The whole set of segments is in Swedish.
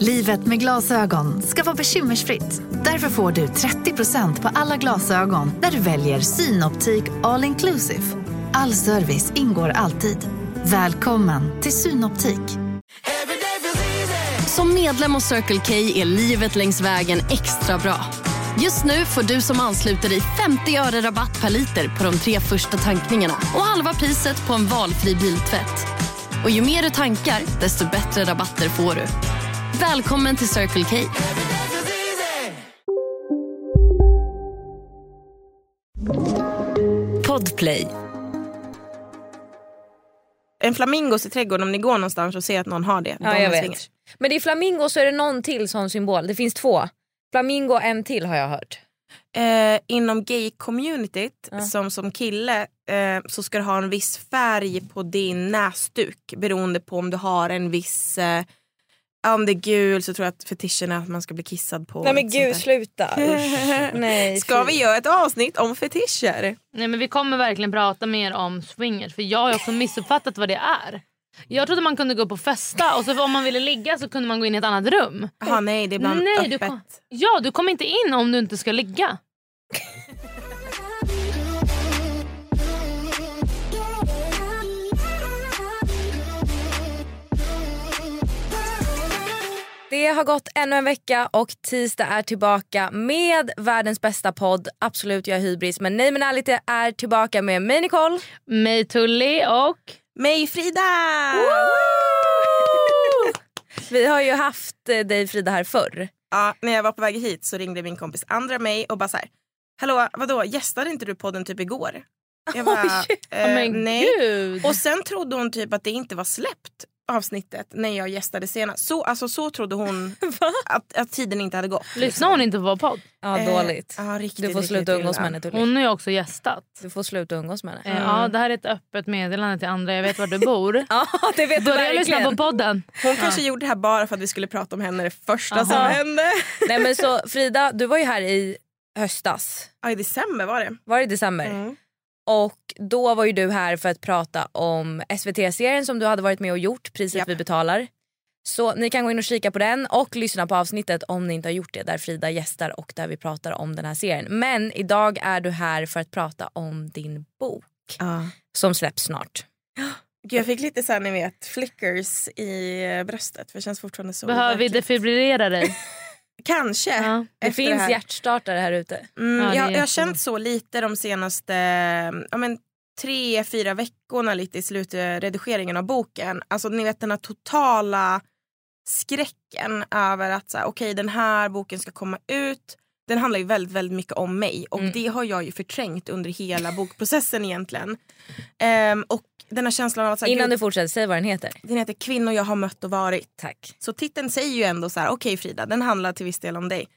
Livet med glasögon ska vara bekymmersfritt. Därför får du 30% på alla glasögon när du väljer Synoptik All Inclusive. All service ingår alltid. Välkommen till Synoptik. Som medlem hos Circle K är livet längs vägen extra bra. Just nu får du som ansluter dig 50 öre rabatt per liter på de tre första tankningarna och halva priset på en valfri biltvätt. Och ju mer du tankar, desto bättre rabatter får du. Välkommen till Circle K. Podplay. En flamingos i trädgården om ni går någonstans och ser att någon har det. Ja, de jag vet. Men det är flamingo så är det någon till sån symbol. Det finns två. Flamingo och en till har jag hört. Eh, inom gay-communityt Ja. som, som kille eh, så ska du ha en viss färg på din näsduk beroende på om du har en viss eh, om det är gul så tror jag att fetischen är att man ska bli kissad på. Nej men gud sluta. Nej, Ska vi göra ett avsnitt om fetischer? Nej men vi kommer verkligen prata mer om swingers för jag har också missuppfattat vad det är. Jag trodde man kunde gå upp och festa och så om man ville ligga så kunde man gå in i ett annat rum. Jaha nej det är ibland Nej, du öppet. kom, ja du kommer inte in om du inte ska ligga. Det har gått ännu en vecka och tisdag är tillbaka med världens bästa podd. Absolut jag är hybris men nej men ärligt jag är tillbaka med mig Nicole. Mig Tully och... Mig Frida! Vi har ju haft eh, dig Frida här förr. Ja, när jag var på väg hit så ringde min kompis Andra mig och bara så här. Hallå vadå gästade inte du podden typ igår? Jag bara, Oj. eh, men nej. gud. Och sen trodde hon typ att det inte var släppt avsnittet när jag gästade senast. Så, alltså, så trodde hon att, att tiden inte hade gått. Lyssnar hon inte på vår podd? Ja Eh, dåligt. ja, riktigt, Du får sluta umgås med henne Tully. Hon har ju också gästat. Du får sluta umgås med henne. Eh, Ja, det här är ett öppet meddelande till andra. Jag vet var du bor. Ja det vet du Börja lyssna på podden. Hon kanske gjorde det här bara för att vi skulle prata om henne det första som Aha. hände. Nej men så Frida du var ju här i höstas. Ja, I december var det. Var det i december? Mm. Och då var ju du här för att prata om SVT-serien som du hade varit med och gjort, Priset Japp. vi betalar. Så ni kan gå in och kika på den och lyssna på avsnittet om ni inte har gjort det där Frida gästar och där vi pratar om den här serien. Men idag är du här för att prata om din bok Ja. som släpps snart. Jag fick lite så här, ni vet, flickers i bröstet för det känns fortfarande så Behöver vi defibrillera dig? Kanske. Ja. Det finns här. hjärtstartare här ute. Mm, Ja, det jag, jag har känt så lite de senaste ja, men, tre, fyra veckorna lite i slutredigeringen av boken. Alltså ni vet den här totala skräcken över att så här, okej den här boken ska komma ut. Den handlar ju väldigt, väldigt mycket om mig och Mm. det har jag ju förträngt under hela bokprocessen egentligen. Ehm, och den här känslan av att så här, Innan gud, du fortsätter, säg vad den heter. den heter Kvinnor jag har mött och varit. Tack. Så titeln säger ju ändå så här: okej Frida, den handlar till viss del om dig.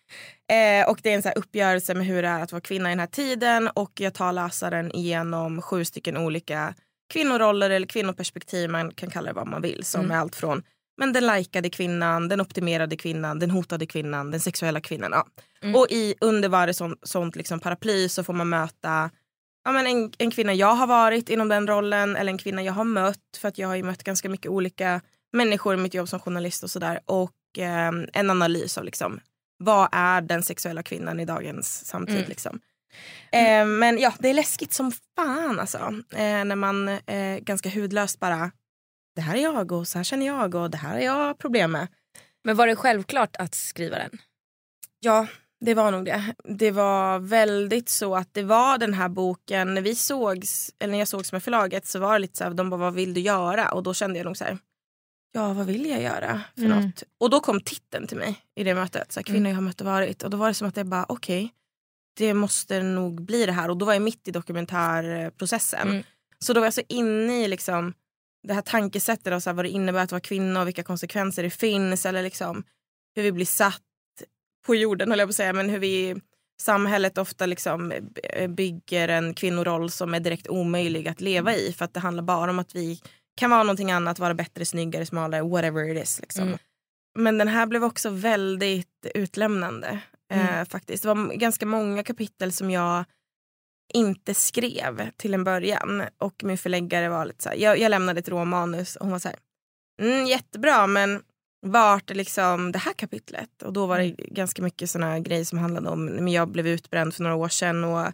Eh, och det är en så uppgörelse med hur det är att vara kvinna i den här tiden och jag tar läsaren igenom sju stycken olika kvinnoroller eller kvinnoperspektiv, man kan kalla det vad man vill, som Mm. är allt från men den likade kvinnan, den optimerade kvinnan, den hotade kvinnan, den sexuella kvinnan. Ja. Mm. Och i, under varje sånt, sånt liksom paraply så får man möta ja, men en, en kvinna jag har varit inom den rollen eller en kvinna jag har mött för att jag har ju mött ganska mycket olika människor i mitt jobb som journalist och sådär. Och eh, en analys av liksom, vad är den sexuella kvinnan i dagens samtid. Mm. Liksom. Eh, men ja, det är läskigt som fan alltså. Eh, när man eh, ganska hudlöst bara, det här är jag och så här känner jag och det här har jag problem med. Men var det självklart att skriva den? Ja, det var nog det. Det var väldigt så att det var den här boken, när vi sågs, eller när jag sågs med förlaget så var det lite så här, de bara vad vill du göra? Och då kände jag nog så här, ja vad vill jag göra för Mm. något? Och då kom titeln till mig i det mötet, så här, kvinnor Mm. jag har mött och varit. Och då var det som att jag bara okej, det måste nog bli det här. Och då var jag mitt i dokumentärprocessen. Mm. Så då var jag så inne i liksom det här tankesättet av så här, vad det innebär att vara kvinna och vilka konsekvenser det finns. Eller liksom hur vi blir satt på jorden höll jag på att säga. Men hur vi samhället ofta liksom eh, bygger en kvinnoroll som är direkt omöjlig att leva i för att det handlar bara om att vi kan vara någonting annat, vara bättre, snyggare, smalare, whatever it is. Liksom. Mm. Men den här blev också väldigt utlämnande. Eh, faktiskt. Det var ganska många kapitel som jag inte skrev till en början. Och min förläggare var lite så här, jag, jag lämnade ett råmanus och hon var så här, mm, jättebra men vart är liksom det här kapitlet? Och då var det ganska mycket såna grejer som handlade om, men jag blev utbränd för några år sedan och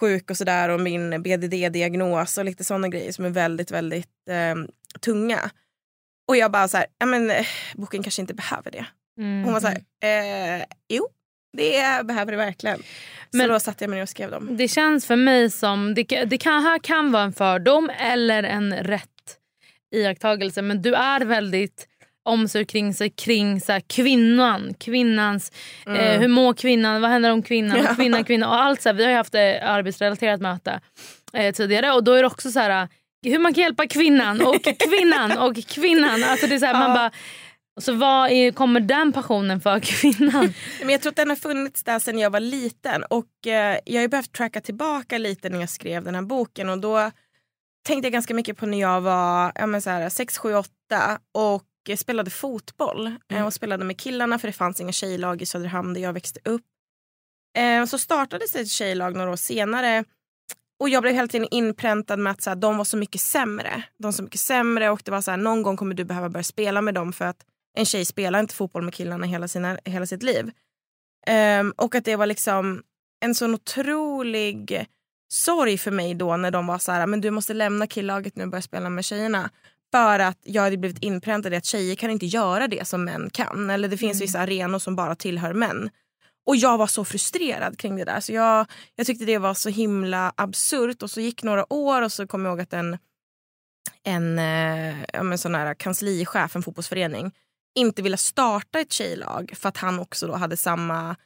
sjuk och sådär och min BDD-diagnos och lite såna grejer som är väldigt, väldigt eh, tunga. Och jag bara så här, ja men eh, boken kanske inte behöver det. Mm. Hon var så här, eh, jo det behöver det verkligen. Men- så då satte jag mig ner och skrev dem. Det känns för mig som, det, det kan, här kan vara en fördom eller en rätt iakttagelse men du är väldigt omsorg kring sig kring så här, kvinnan, kvinnans, eh, hur mår kvinnan, vad händer om kvinnan, och kvinnan, kvinnan och allt så här, Vi har ju haft ett arbetsrelaterat möte eh, tidigare och då är det också så här hur man kan hjälpa kvinnan och kvinnan och kvinnan. Alltså det är så här, man bara, så vad är, kommer den passionen för kvinnan? Men jag tror att den har funnits där sedan jag var liten och eh, jag har ju behövt tracka tillbaka lite när jag skrev den här boken och då tänkte jag ganska mycket på när jag var ja, men så här, 6, 7, 8 och spelade fotboll eh, och spelade med killarna för det fanns inga tjejlag i Söderhamn där jag växte upp. Eh, så startades ett tjejlag några år senare och jag blev hela tiden inpräntad med att så här, de var så mycket sämre. De var så mycket sämre och det var så här, någon gång kommer du behöva börja spela med dem för att en tjej spelar inte fotboll med killarna hela, sina, hela sitt liv. Ehm, och att det var liksom en sån otrolig sorg för mig då när de var så här, men du måste lämna killaget nu och börja spela med tjejerna. För att jag hade blivit inpräntad i att tjejer kan inte göra det som män kan. Eller det finns vissa arenor som bara tillhör män. Och jag var så frustrerad kring det där. Så jag, jag tyckte det var så himla absurt. Och så gick några år och så kom jag ihåg att en, en, eh, men sån här kanslichef, en fotbollsförening, inte ville starta ett tjejlag för att han också då hade samma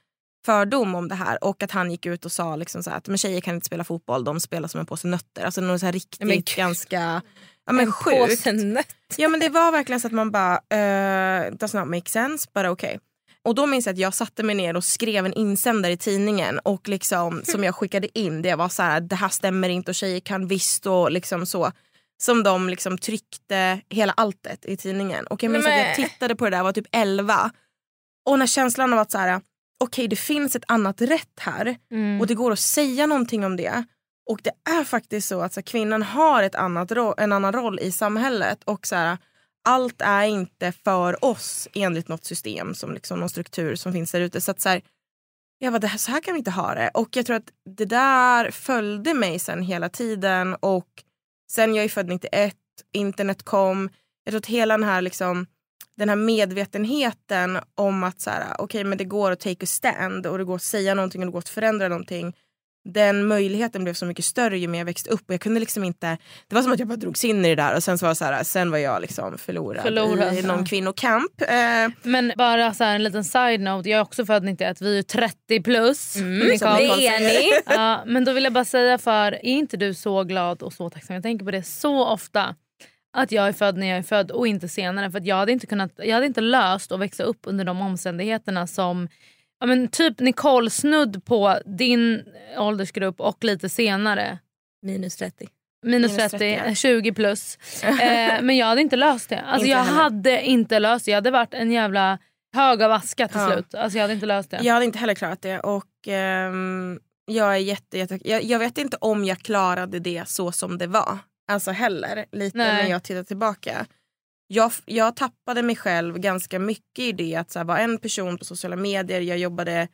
fördom om det här och att han gick ut och sa liksom så att men tjejer kan inte spela fotboll, de spelar som en påse nötter. Alltså något så riktigt Men ganska ja, men en sjukt. påse nötter. Ja men det var verkligen så att man bara, uh, does not make sense but okay. Och då minns jag att jag satte mig ner och skrev en insändare i tidningen och liksom, som jag skickade in. Det var så här, det här stämmer inte och tjejer kan visst och liksom så. Som de liksom tryckte hela alltet i tidningen. Och jag minns att jag Nej. tittade på det där, var typ 11. Och när känslan av att så här, okej det finns ett annat rätt här Mm. och det går att säga någonting om det. Och det är faktiskt så att så här, kvinnan har ett annat en annan roll i samhället. Och så här, allt är inte för oss enligt något system, som liksom någon struktur som finns där ute. Så att så här, jag bara, det här, så här kan vi inte ha det. Och jag tror att det där följde mig sen hela tiden. Och sen jag är född 91, internet kom. Jag tror att hela den här, liksom, den här medvetenheten om att så här, okay, men det går att take a stand och det går att säga någonting och det går att förändra någonting. Den möjligheten blev så mycket större ju mer jag växte upp och jag kunde liksom inte, det var som att jag bara drogs in i det där och sen så var, så här, sen var jag liksom förlorad, Förlorad, i någon kvinnokamp. Eh, Men bara så här, en liten side note, jag är också född 91, vi är 30 plus. Mm, det är ni. Ja, men då vill jag bara säga för, är inte du så glad och så tacksam? Jag tänker på det så ofta. Att jag är född när jag är född och inte senare. För att jag, hade inte kunnat, jag hade inte löst att växa upp under de omständigheterna som ja, men typ Nicole snudd på din åldersgrupp och lite senare. Minus 30. Minus Minus 30, 30, ja. 20 plus. Eh, men jag hade inte löst det. Alltså Inte jag heller. hade inte löst det. Jag hade varit en jävla hög av aska till Ja. slut. Alltså jag hade inte löst det. Jag hade inte heller klarat det. Och ehm, jag, är jätte, jätte, jag, jag vet inte om jag klarade det så som det var. Alltså heller, lite Nej. när jag tittar tillbaka. Jag, jag tappade mig själv ganska mycket i det att så här, vara en person på sociala medier. Jag jobbade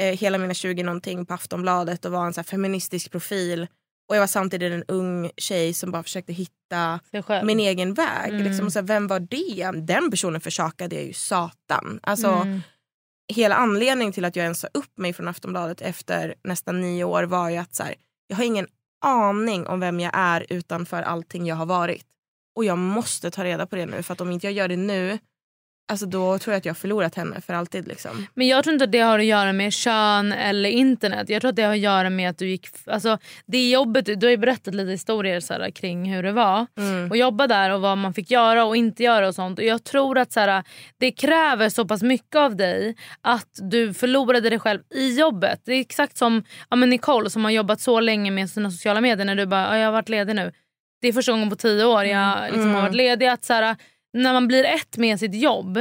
eh, hela mina 20 någonting på Aftonbladet och var en så här, feministisk profil. Och jag var samtidigt en ung tjej som bara försökte hitta min egen väg. Mm. Liksom, så här, vem var det? Den personen försakade jag ju satan. Alltså, Mm. hela anledningen till att jag ens sa upp mig från Aftonbladet efter nästan nio år var ju att så här, jag har ingen aning om vem jag är utanför allting jag har varit. Och jag måste ta reda på det nu för att om inte jag gör det nu alltså då tror jag att jag har förlorat henne för alltid. Liksom. Men jag tror inte att det har att göra med kön eller internet. Jag tror att det har att göra med att du gick... Alltså, det jobbet, du har ju berättat lite historier så här, kring hur det var. Mm. Och jobba där och vad man fick göra och inte göra och sånt. Och jag tror att så här, det kräver så pass mycket av dig att du förlorade dig själv i jobbet. Det är exakt som ja, men Nicole som har jobbat så länge med sina sociala medier när du bara "Ja, “jag har varit ledig nu”. Det är första gången på tio år jag liksom, har Mm. varit ledig. Att, så här, när man blir ett med sitt jobb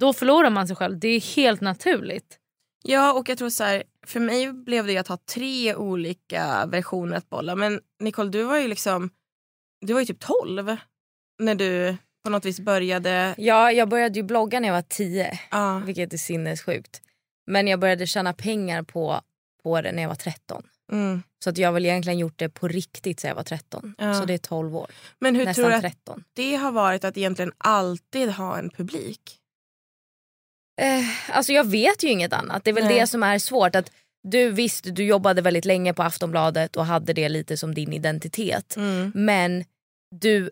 då förlorar man sig själv. Det är helt naturligt. Ja och jag tror så här, för mig blev det att ha tre olika versioner att bolla. Men Nicole du var ju liksom, du var ju typ 12 när du på något vis började. Ja, jag började ju blogga när jag var 10, Ja. vilket är sinnessjukt. Men jag började tjäna pengar på, på det när jag var 13. Mm. Så att jag har väl egentligen gjort det på riktigt sedan jag var 13. Ja. Så det är 12 år. Men hur Nästan tror du att 13. det har varit att egentligen alltid ha en publik? Eh, alltså jag vet ju inget annat. Det är väl Nej. det som är svårt. Att du visst, du jobbade väldigt länge på Aftonbladet och hade det lite som din identitet. Mm. Men du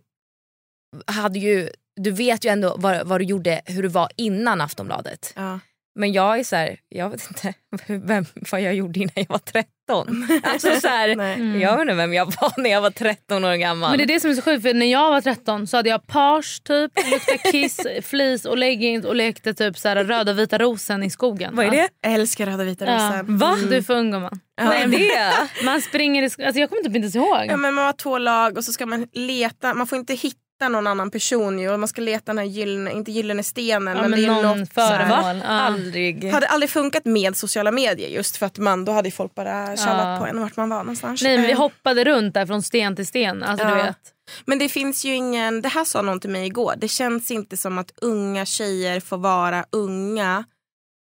hade ju du vet ju ändå vad, vad du gjorde, hur du var innan Aftonbladet. Ja. Men jag är så här, jag vet inte vem, vad jag gjorde innan jag var 13. Alltså så här, Nej. Jag vet inte vem jag var när jag var 13 år gammal. Men det är det som är så sjukt för när jag var 13 så hade jag page typ, luktade kiss, flis och leggings och lekte typ så här röda vita rosen i skogen. vad är det? Jag älskar Röda vita Ja. rosen. Va? Du är för ung gumman. Ja. Vad är det? Man springer i sk- alltså jag kommer typ inte ens ihåg. Ja, men man har två lag och så ska man leta, man får inte hitta någon annan person ju och man ska leta den här gyllene, inte gyllene stenen Ja, men, men det är någon något så här- föremål. Ja. Aldrig. hade aldrig funkat med sociala medier just för att man, då hade folk bara tjallat Ja. på en vart man var någonstans. Nej men vi Eh, hoppade runt där från sten till sten. Alltså, du Ja. vet. Men det finns ju ingen, det här sa någon till mig igår, det känns inte som att unga tjejer får vara unga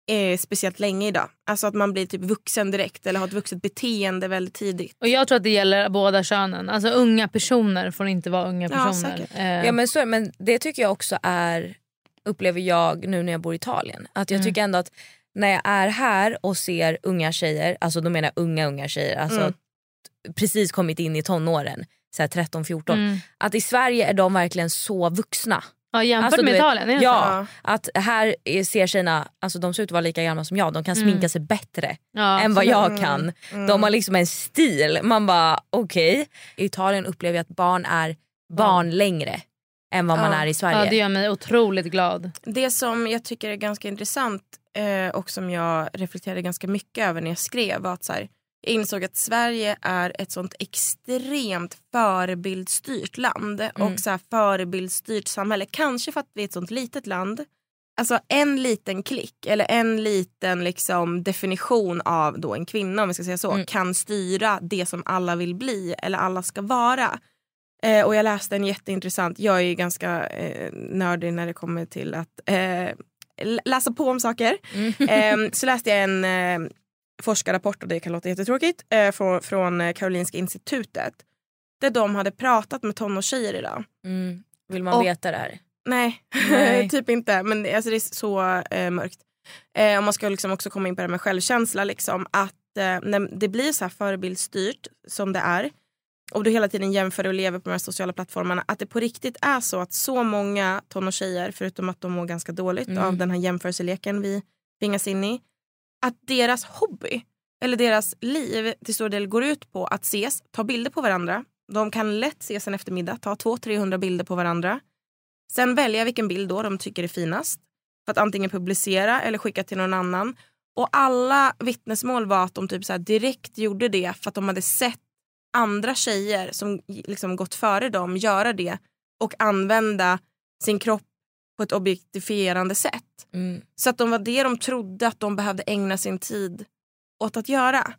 eh, speciellt länge idag. Alltså att man blir typ vuxen direkt eller har ett vuxet beteende väldigt tidigt. Och jag tror att det gäller båda könen. Alltså unga personer får inte vara unga Ja, personer. säkert. Eh, Ja, men, så, men det tycker jag också är, upplever jag nu när jag bor i Italien. Att jag Mm. tycker ändå att när jag är här och ser unga tjejer, alltså då menar jag unga unga tjejer, alltså Mm. precis kommit in i tonåren, så här 13-14. mm. Att i Sverige är de verkligen så vuxna. Ja, jämfört Alltså, med Italien. Ja, att här är- ser tjejerna, alltså de ser ut att vara lika gamla som jag, de kan Mm. sminka sig bättre Ja, än vad jag Mm. kan. Mm. De har liksom en stil, man bara okej. I Italien upplever jag att barn är barn längre än vad man Ja. är i Ja, Sverige. det gör mig otroligt glad. Det som jag tycker är ganska intressant eh, och som jag reflekterade ganska mycket över när jag skrev var att så här, jag insåg att Sverige är ett sånt extremt förebildsstyrt land Mm. och så här förebildsstyrt samhälle. Kanske för att vi är ett sånt litet land. Alltså en liten klick eller en liten liksom definition av då en kvinna om vi ska säga så Mm. kan styra det som alla vill bli eller alla ska vara. Eh, och jag läste en jätteintressant, jag är ju ganska eh, nördig när det kommer till att eh, lä- läsa på om saker. Mm. Eh, så läste jag en eh, forskarrapport och det kan låta jättetråkigt eh, från, från eh, Karolinska institutet. Där de hade pratat med tonårstjejer idag. Mm. Vill man Och- veta det här? Nej, Nej. typ inte. Men alltså, det är så eh, mörkt. Eh, om man ska liksom också komma in på det här med självkänsla. Liksom, att eh, när det blir så här förebildsstyrt som det är och du hela tiden jämför och lever på de här sociala plattformarna. Att det på riktigt är så att så många tonårstjejer, förutom att de mår ganska dåligt Mm. av den här jämförelseleken vi tvingas in i. Att deras hobby eller deras liv till stor del går ut på att ses, ta bilder på varandra. De kan lätt ses en eftermiddag, ta 200-300 bilder på varandra. Sen välja vilken bild då de tycker är finast. För att antingen publicera eller skicka till någon annan. Och alla vittnesmål var att de typ så här direkt gjorde det för att de hade sett andra tjejer som liksom gått före dem göra det och använda sin kropp på ett objektifierande sätt. Mm. Så att de var det de trodde att de behövde ägna sin tid åt att göra.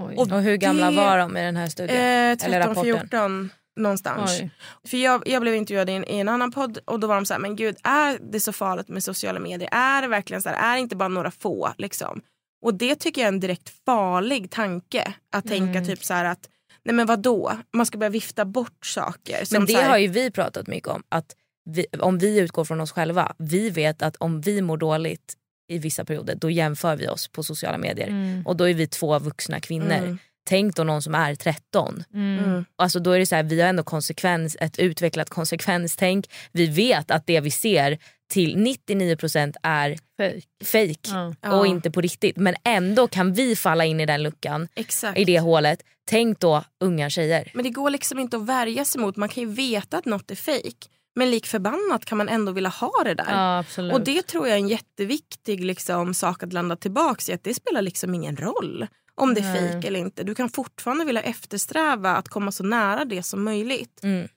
Oj. Och Och hur gamla det- var de i den här studien? Eh, Eller 13, rapporten. 14 någonstans. Oj. För jag, jag blev intervjuad i en, i en annan podd och då var de så här, men gud är det så farligt med sociala medier? Är det verkligen så här, är det inte bara några få liksom? Och det tycker jag är en direkt farlig tanke. Att tänka Mm. typ så här att, nej men vadå? Man ska börja vifta bort saker. Men det här, har ju vi pratat mycket om. Att vi, om vi utgår från oss själva, vi vet att om vi mår dåligt i vissa perioder då jämför vi oss på sociala medier. Mm. Och då är vi två vuxna kvinnor. Mm. Tänk då någon som är 13. Mm. Mm. Alltså då är det så här, vi har ändå konsekvens, ett utvecklat konsekvenstänk. Vi vet att det vi ser till 99% är Fake. fake Ja. och inte på riktigt. Men ändå kan vi falla in i den luckan, Exakt. i det hålet. Tänk då unga tjejer. Men det går liksom inte att värja sig mot. Man kan ju veta att något är fejk. Men lik förbannat kan man ändå vilja ha det där. Ja. Och det tror jag är en jätteviktig liksom, sak att landa tillbaka i. Att det spelar liksom ingen roll om det är Nej. fejk eller inte. Du kan fortfarande vilja eftersträva att komma så nära det som möjligt. Mm.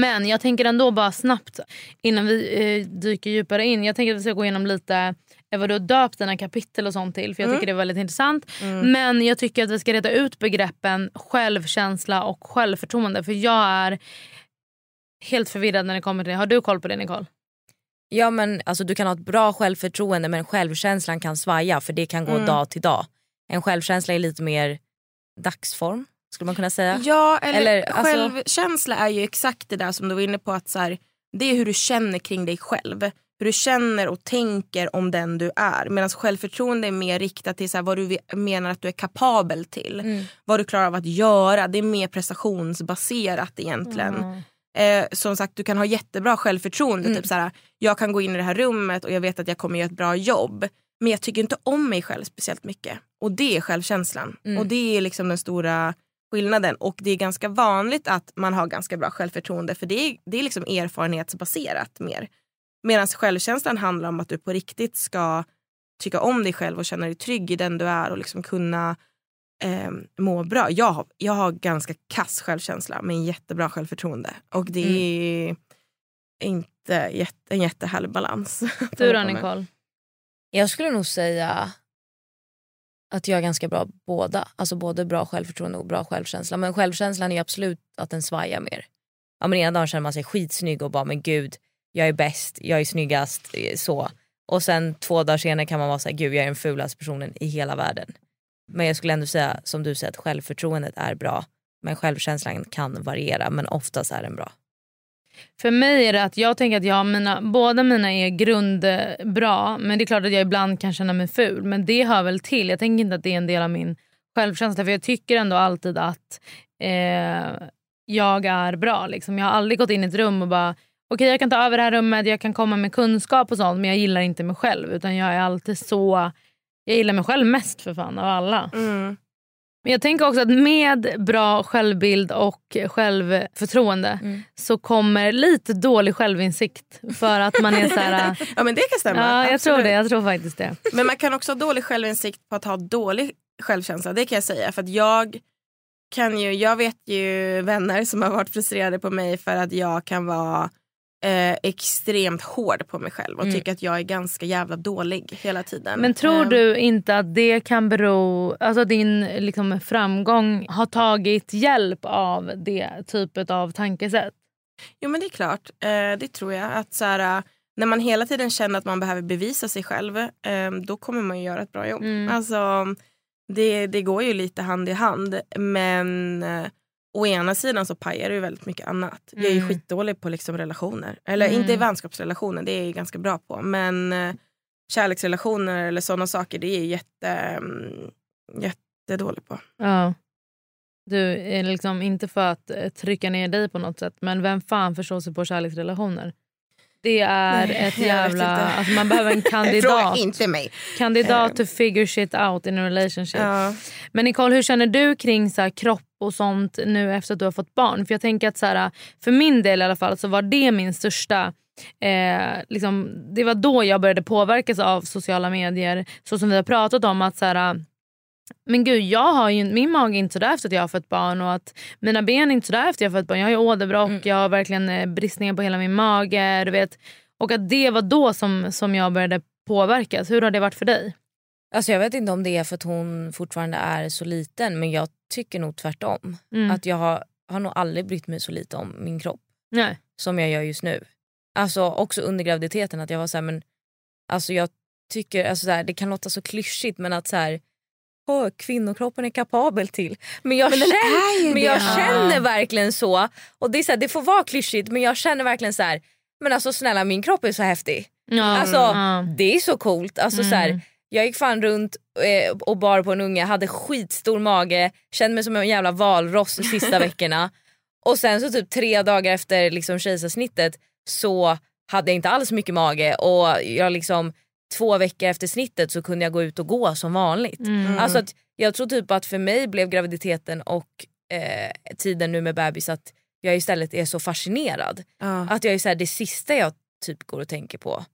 Men jag tänker ändå bara snabbt innan vi eh, dyker djupare in. Jag tänker att vi ska gå igenom lite eh, vad du har döpt dina kapitel och sånt till. För jag tycker det är väldigt intressant. Men jag tycker att vi ska reda ut begreppen självkänsla och självförtroende. För jag är helt förvirrad när det kommer till det. Har du koll på det Nicole? Ja men alltså du kan ha ett bra självförtroende men självkänslan kan svaja för det kan gå Mm. dag till dag. En självkänsla är lite mer dagsform skulle man kunna säga. Ja, eller, Eller, alltså- självkänsla är ju exakt det där som du var inne på. att så här, Det är hur du känner kring dig själv. Hur du känner och tänker om den du är. Medan självförtroende är mer riktat till så här, vad du menar att du är kapabel till. Mm. Vad du klarar av att göra. Det är mer prestationsbaserat egentligen. Eh, som sagt, du kan ha jättebra självförtroende. Mm. Typ så här, jag kan gå in i det här rummet och jag vet att jag kommer göra ett bra jobb. Men jag tycker inte om mig själv speciellt mycket. Och det är självkänslan. Mm. Och det är liksom den stora skillnaden. Och det är ganska vanligt att man har ganska bra självförtroende. För det är, det är liksom erfarenhetsbaserat mer. Medan självkänslan handlar om att du på riktigt ska tycka om dig själv och känna dig trygg i den du är och liksom kunna eh, må bra. Jag har, jag har ganska kass självkänsla men jättebra självförtroende. Och det är inte jätte, en jättehärlig balans. Du då. Nicole? Jag skulle nog säga att jag är ganska bra båda. Alltså både bra självförtroende och bra självkänsla. Men självkänslan är absolut att den svajar mer. Ja, men ena dagen känner man sig skitsnygg och bara men gud jag är bäst, jag är snyggast. Eh, så. Och sen två dagar senare kan man vara så här, gud jag är den fulaste personen i hela världen. Men jag skulle ändå säga som du säger att självförtroendet är bra. Men självkänslan kan variera men oftast är den bra. För mig är det att jag tänker att jag, mina, båda mina är grundbra men det är klart att jag ibland kan känna mig ful. Men det hör väl till. Jag tänker inte att det är en del av min självkänsla för jag tycker ändå alltid att eh, jag är bra. Liksom. Jag har aldrig gått in i ett rum och bara okej jag kan ta över det här rummet, jag kan komma med kunskap och sånt men jag gillar inte mig själv utan jag är alltid så jag gillar mig själv mest för fan av alla. Mm. Men jag tänker också att med bra självbild och självförtroende Mm. så kommer lite dålig självinsikt. För att man är så här... Ja men det kan stämma. ja, jag tror det. Jag tror faktiskt det. Men man kan också ha dålig självinsikt på att ha dålig självkänsla. Det kan jag säga. För att jag kan ju, jag vet ju vänner som har varit frustrerade på mig för att jag kan vara eh, extremt hård på mig själv och Mm. tycker att jag är ganska jävla dålig hela tiden. Men tror Eh, du inte att det kan bero... Alltså din liksom, framgång har tagit hjälp av det typet av tankesätt? Jo men det är klart, eh, det tror jag. Att så här, eh, när man hela tiden känner att man behöver bevisa sig själv eh, då kommer man ju göra ett bra jobb. Mm. Alltså, det, det går ju lite hand i hand men å ena sidan så pajar det ju väldigt mycket annat. Jag är Mm. skitdålig på liksom relationer. Eller Mm. inte vänskapsrelationer, det är jag ganska bra på. Men eh, kärleksrelationer eller sådana saker det är jag jätte, mm, jättedålig på. Ja. Du är liksom inte för att eh, trycka ner dig på något sätt men vem fan förstår sig på kärleksrelationer? Det är Nej, ett jävla... Alltså man behöver en kandidat. inte mig. kandidat to figure shit out in a relationship. Ja. Men Nicole, hur känner du kring så här, kropp och sånt nu efter att du har fått barn? För jag tänker att så här, för min del i alla fall så var det min största Eh, liksom, det var då jag började påverkas av sociala medier. Så som vi har pratat om. att så här, Men gud, jag har ju, min mage är inte sådär efter att jag har fått barn. Och att mina ben är inte sådär efter att jag har fått barn. Jag har ju åderbråck, Mm. jag har verkligen eh, bristningar på hela min mage. Du vet. Och att det var då som, som jag började påverkas. Hur har det varit för dig? Alltså jag vet inte om det är för att hon fortfarande är så liten men jag tycker nog tvärtom. Mm. Att jag har, har nog aldrig brytt mig så lite om min kropp Nej. som jag gör just nu. Alltså också under graviditeten att jag var så här, men alltså jag tycker, alltså så här, det kan låta så klyschigt men att så här, åh, kvinnokroppen är kapabel till. Men jag, Men känner, men jag känner verkligen så. Och det, är så här, det får vara klyschigt men jag känner verkligen så här, men alltså snälla min kropp är så häftig. Ja. Alltså ja. det är så coolt. Alltså, så här, Mm. jag gick fan runt eh, och bar på en unge, hade skitstor mage, kände mig som en jävla valross de sista veckorna. Och sen så typ tre dagar efter liksom kejsarsnittet så hade jag inte alls mycket mage och jag liksom två veckor efter snittet så kunde jag gå ut och gå som vanligt. Mm. Alltså att jag tror typ att för mig blev graviditeten och eh, tiden nu med bebis att jag istället är så fascinerad. Ja. Att jag är så här, det sista jag typ går och tänker på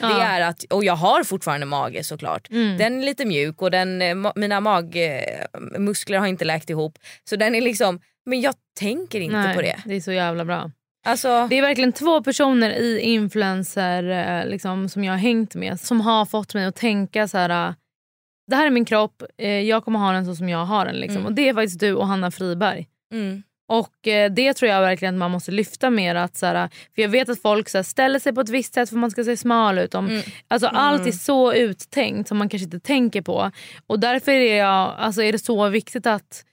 det Ja. är att, och jag har fortfarande mage såklart. Mm. Den är lite mjuk och den, eh, ma- mina magmuskler har inte läkt ihop. Så den är liksom, men jag tänker inte Nej, på det. Det är så jävla bra. Alltså, Det är verkligen två personer i influencer eh, liksom, som jag har hängt med som har fått mig att tänka så här. eh, Det här är min kropp, eh, jag kommer ha den så som jag har den. Liksom. Mm. Och Det är faktiskt du och Hanna Friberg. mm, Och Det tror jag verkligen att man måste lyfta mer. Att, så här, för Jag vet att folk så här, ställer sig på ett visst sätt för man ska se smal ut. Om, Mm. alltså, Allt är så uttänkt som man kanske inte tänker på. Och Därför är, jag, alltså, är det så viktigt att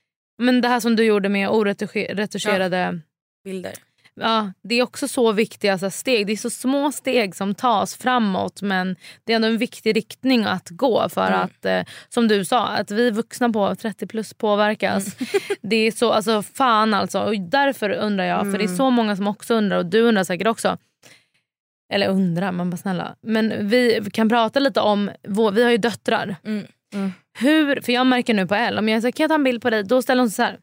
men det här som du gjorde med oretuscherade bilder. Ja, det är också så viktiga så steg. Det är så små steg som tas framåt men det är ändå en viktig riktning att gå för Mm. att, eh, som du sa, att vi vuxna på 30 plus påverkas. Det är så, alltså fan alltså. Och därför undrar jag, för det är så många som också undrar och du undrar säkert också. Eller undrar, men bara snälla. Men vi kan prata lite om, vår, vi har ju döttrar. Mm. Hur, för jag märker nu på Elle, om jag säger kan jag ta en bild på dig? Då ställer hon sig så här.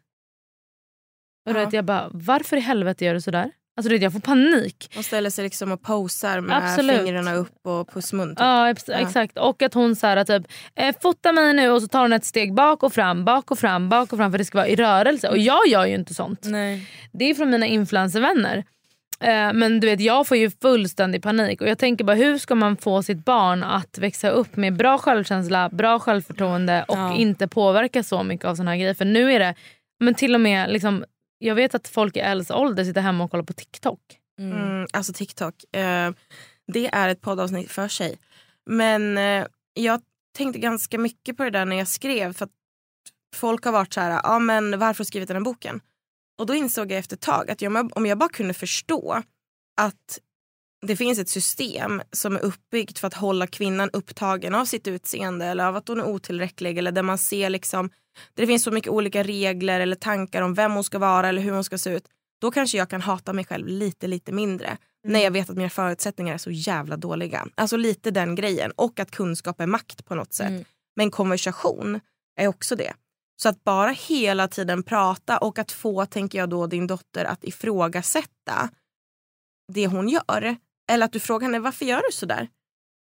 Och du Ja. vet, jag bara, varför i helvete gör du sådär? Alltså du vet, jag får panik. Hon ställer sig liksom och posar med Absolut. fingrarna upp och pussmun. Typ. Ja, ex- exakt. Och att hon så här, typ, eh, fota mig nu och så tar hon ett steg bak och fram, bak och fram, bak och fram för det ska vara i rörelse. Och jag gör ju inte sånt. Nej. Det är från mina influencervänner. Eh, men du vet jag får ju fullständig panik och jag tänker bara hur ska man få sitt barn att växa upp med bra självkänsla, bra självförtroende och Ja. inte påverkas så mycket av såna här grejer. För nu är det, men till och med liksom, jag vet att folk i Els ålder sitter hemma och kollar på TikTok. Mm. Mm, alltså TikTok. Eh, det är ett poddavsnitt för sig. Men eh, jag tänkte ganska mycket på det där när jag skrev. För att Folk har varit så här, ah, men varför har du skrivit den här boken? Och då insåg jag efter ett tag att jag, om jag bara kunde förstå att det finns ett system som är uppbyggt för att hålla kvinnan upptagen av sitt utseende eller av att hon är otillräcklig eller där man ser liksom det finns så mycket olika regler eller tankar om vem hon ska vara eller hur hon ska se ut. Då kanske jag kan hata mig själv lite lite mindre när jag vet att mina förutsättningar är så jävla dåliga. Alltså lite den grejen och att kunskap är makt på något sätt. Mm. Men konversation är också det. Så att bara hela tiden prata och att få, tänker jag då, din dotter att ifrågasätta det hon gör. Eller att du frågar henne varför gör du så där?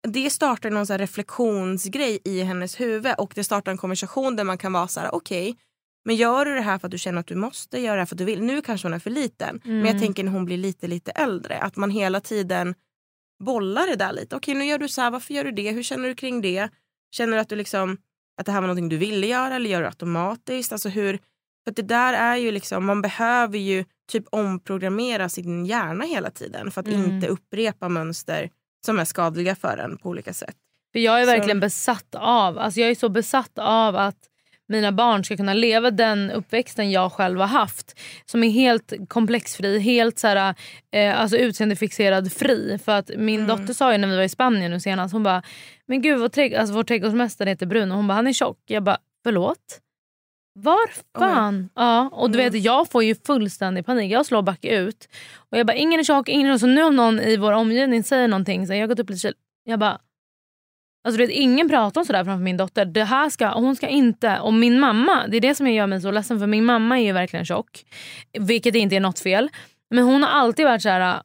Det startar någon så här reflektionsgrej i hennes huvud och det startar en konversation där man kan vara så här: okej, men gör du det här för att du känner att du måste göra det här för att du vill? Nu kanske hon är för liten, men jag Mm. tänker när hon blir lite lite äldre att man hela tiden bollar det där lite. Okej, nu gör du så här, varför gör du det? Hur känner du kring det? Känner du att du liksom att det här var någonting du ville göra eller gör du automatiskt? Alltså hur, för det där är ju liksom, man behöver ju typ omprogrammera sin hjärna hela tiden för att Mm. inte upprepa mönster som är skadliga för en på olika sätt. För jag är Så- verkligen besatt av, alltså jag är så besatt av att mina barn ska kunna leva den uppväxten jag själv har haft. Som är helt komplexfri, helt så här, eh, alltså utseendefixerad fri. För att min Mm. dotter sa ju när vi var i Spanien nu senast, hon bara “men gud vår, trädg- alltså, vår trädgårdsmästare heter Bruno” hon bara “han är tjock”. Jag bara “förlåt?” Var fan? Ja, och du Mm. vet jag får ju fullständig panik. Jag slår back ut. Och jag bara ingen är tjock, ingen är tjock. Så nu om någon i vår omgivning säger någonting, så jag har gått upp lite kilo. Jag bara Alltså du vet, ingen pratar om sådär framför min dotter. Det här ska, hon ska inte... Och min mamma, det är det som gör mig så ledsen för min mamma är ju verkligen tjock. Vilket inte är något fel. Men hon har alltid varit så här.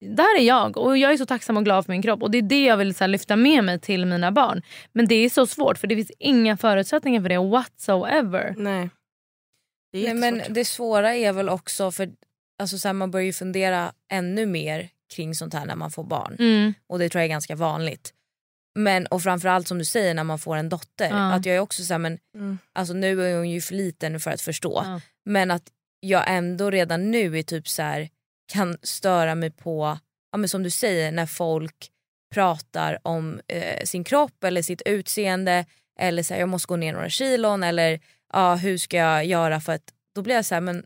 Det här är jag och jag är så tacksam och glad för min kropp. Och Det är det jag vill så här, lyfta med mig till mina barn. Men det är så svårt för det finns inga förutsättningar för det whatsoever. Nej. Det är Nej, men det svåra är väl också för alltså, så här, man börjar ju fundera ännu mer kring sånt här när man får barn. Mm. Och det tror jag är ganska vanligt. Men och framförallt som du säger när man får en dotter. Ja. Att jag är också så här, men Mm. alltså nu är hon ju för liten för att förstå. Ja. Men att jag ändå redan nu är typ så här, kan störa mig på, ja, men som du säger, när folk pratar om eh, sin kropp eller sitt utseende eller så här, jag måste gå ner några kilon eller ja, hur ska jag göra för att då blir jag så här, men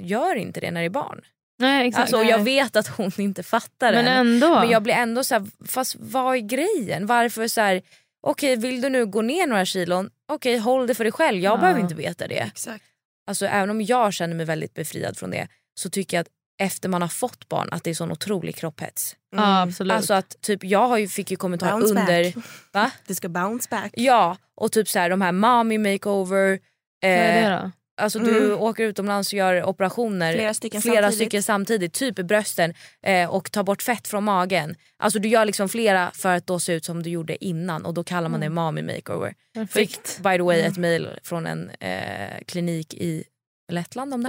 gör inte det när det är barn. Nej, exakt. Alltså, jag vet att hon inte fattar men än. ändå. Men jag blir ändå så här, fast vad är grejen? Varför så här, okej vill du nu gå ner några kilon, okej håll det för dig själv. Jag Ja. behöver inte veta det. Exakt. Alltså även om jag känner mig väldigt befriad från det så tycker jag att efter man har fått barn att det är sån otrolig kropphets. Ja, absolut. Alltså att typ jag har ju, fick ju kommentarer Bounce under... back. Va? Det ska bounce back. Ja och typ så här, de här mommy makeover. Vad är Eh, det då? alltså du Mm. åker utomlands och gör operationer Flera stycken flera samtidigt. stycken samtidigt, typ i brösten eh, och tar bort fett från magen. Alltså du gör liksom flera för att då se ut som du gjorde innan och då kallar man det mommy makeover. Fick Perfekt. by the way ett mail från en eh, klinik i Lettland om det.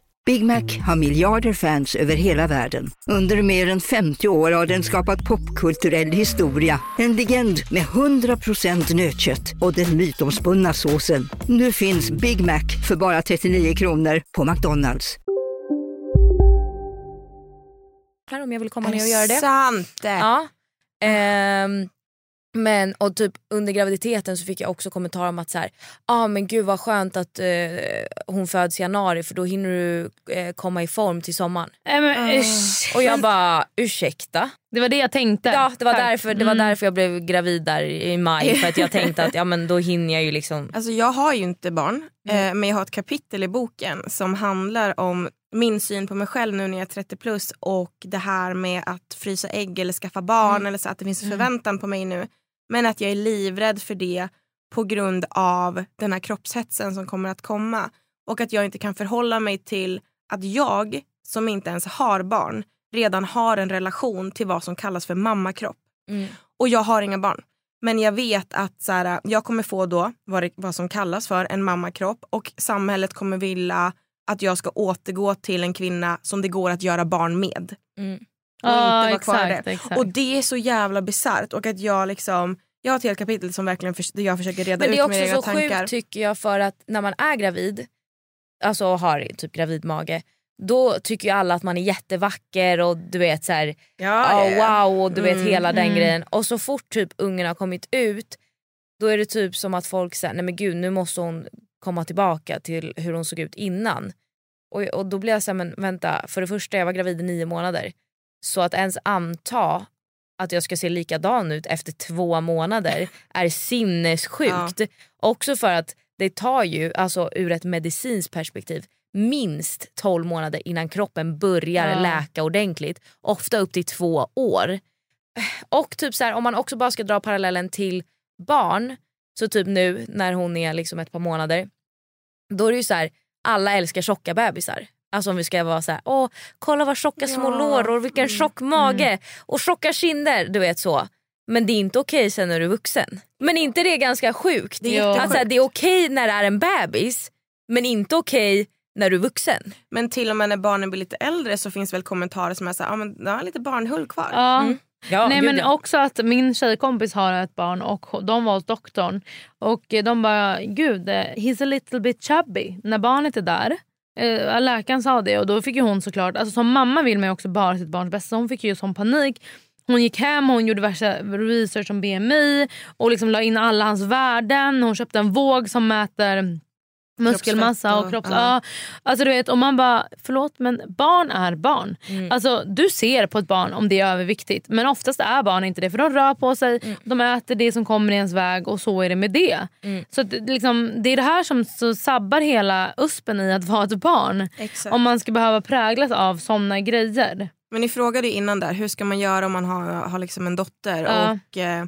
Big Mac har miljarder fans över hela världen. Under mer än 50 år har den skapat popkulturell historia. En legend med 100% nötkött och den mytomspunna såsen. Nu finns Big Mac för bara 39 kronor på McDonalds. Här om jag vill komma ner och göra det. Sant. Ja. Ehm, men och typ under graviditeten så fick jag också kommentarer om att så här, ah, men gud vad skönt att eh, hon föds i januari för då hinner du eh, komma i form till sommaren. Nej, men, usch. Och jag bara ursäkta? Det var det jag tänkte. Ja det var, Tack. därför, det var Mm. därför jag blev gravid där i maj för att jag tänkte att ja, men då hinner jag ju liksom Alltså jag har ju inte barn, eh, men jag har ett kapitel i boken som handlar om min syn på mig själv nu när jag är 30 plus och det här med att frysa ägg eller skaffa barn eller så att det finns en förväntan på mig nu. Men att jag är livrädd för det på grund av den här kroppshetsen som kommer att komma. Och att jag inte kan förhålla mig till att jag, som inte ens har barn, redan har en relation till vad som kallas för mammakropp. Mm. Och jag har inga barn. Men jag vet att så här, jag kommer få då vad, det, vad som kallas för en mammakropp och samhället kommer vilja att jag ska återgå till en kvinna som det går att göra barn med. mm. Och Ja, inte vara kvar exakt, där. exakt. Och det är så jävla bisarrt och att jag liksom jag har ett helt kapitel som verkligen för, där jag försöker reda Men det ut är mina egna också så tankar. sjukt tycker jag för att när man är gravid, alltså och har typ gravidmage, då tycker ju alla att man är jättevacker och du vet så här, ja, oh, wow och du vet Mm, hela den mm. grejen. Och så fort typ ungen har kommit ut då är det typ som att folk säger nej men gud nu måste hon komma tillbaka till hur hon såg ut innan. Och, och då blir jag såhär, men vänta, för det första jag var gravid i nio månader. Så att ens anta att jag ska se likadan ut efter två månader är sinnessjukt. Också för att det tar ju, alltså ur ett medicinskt perspektiv, minst 12 månader innan kroppen börjar Ja. läka ordentligt. Ofta upp till två år. Och typ så här, om man också bara ska dra parallellen till barn, så typ nu när hon är liksom ett par månader, då är det ju så här, alla älskar tjocka bebisar. Alltså om vi ska vara så här, åh kolla vad tjocka små Ja. lår och vilken Mm. tjock mage och tjocka kinder, du vet så. Men det är inte okej sen när du är vuxen. Men inte det är ganska sjukt? Det är. Att så här, det är okej när det är en bebis men inte okej när du är vuxen. Men till och med när barnen blir lite äldre så finns väl kommentarer som är såhär, ja men det har lite barnhull kvar. Ja. Mm. Ja, Nej gud, men ja. också att min tjejkompis har ett barn och de var hos doktorn och de bara gud eh, he's a little bit chubby när barnet är där. Eh, läkaren sa det och då fick ju hon såklart, alltså som mamma vill man ju också bara sitt barns bästa så hon fick ju sån panik. Hon gick hem och hon gjorde värsta research om BMI och liksom la in alla hans värden. Hon köpte en våg som mäter muskelmassa och kropps... Ja. Alltså du vet, och man bara, förlåt men barn är barn. Mm. Alltså, du ser på ett barn om det är överviktigt men oftast är barn inte det för de rör på sig, de äter det som kommer i ens väg och så är det med det. Mm. Så att, det- liksom, Det är det här som så sabbar hela uspen i att vara ett barn. Exakt. Om man ska behöva präglas av såna grejer. Men ni frågade innan där, hur ska man göra om man har, har liksom en dotter? Ja. Och eh,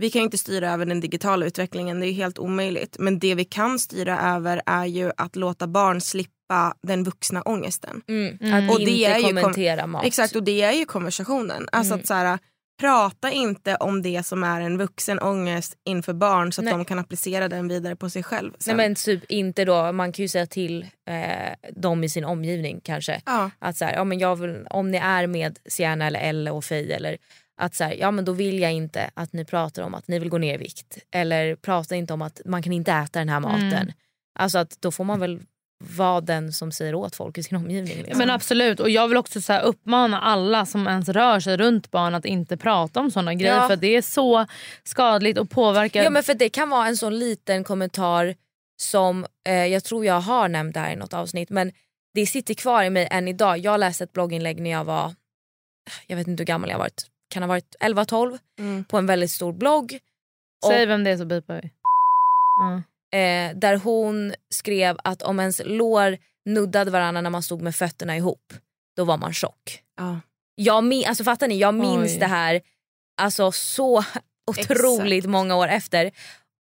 vi kan ju inte styra över den digitala utvecklingen, det är helt omöjligt. Men det vi kan styra över är ju att låta barn slippa den vuxna ångesten. Mm. Mm. Att Och det inte är ju kom- kommentera mat. Exakt och det är ju konversationen. Alltså Mm. att så här, prata inte om det som är en vuxen ångest inför barn så att Nej. de kan applicera den vidare på sig själv. Nej sen. men typ inte då, man kan ju säga till eh, dem i sin omgivning kanske. ja. Att så här, ja, men jag vill, om ni är med Sienna eller Elle och Faye eller att så här, ja men då vill jag inte att ni pratar om att ni vill gå ner i vikt. Eller prata inte om att man kan inte äta den här maten. Mm. Alltså att då får man väl vara den som säger åt folk i sin omgivning. Liksom. Men absolut, och jag vill också så uppmana alla som ens rör sig runt barn att inte prata om såna grejer Ja. för det är så skadligt och påverkar. Ja men för det kan vara en sån liten kommentar som, eh, jag tror jag har nämnt det här i något avsnitt men det sitter kvar i mig än idag. Jag läste ett blogginlägg när jag var, jag vet inte hur gammal jag varit, kan ha varit 11-12 Mm. på en väldigt stor blogg. Säg vem det är så bipar vi. Ja. eh, där hon skrev att om ens lår nuddade varandra när man stod med fötterna ihop, då var man tjock. Ja. Jag min, alltså fattar ni, jag minns Oj. det här alltså så otroligt Exakt. många år efter.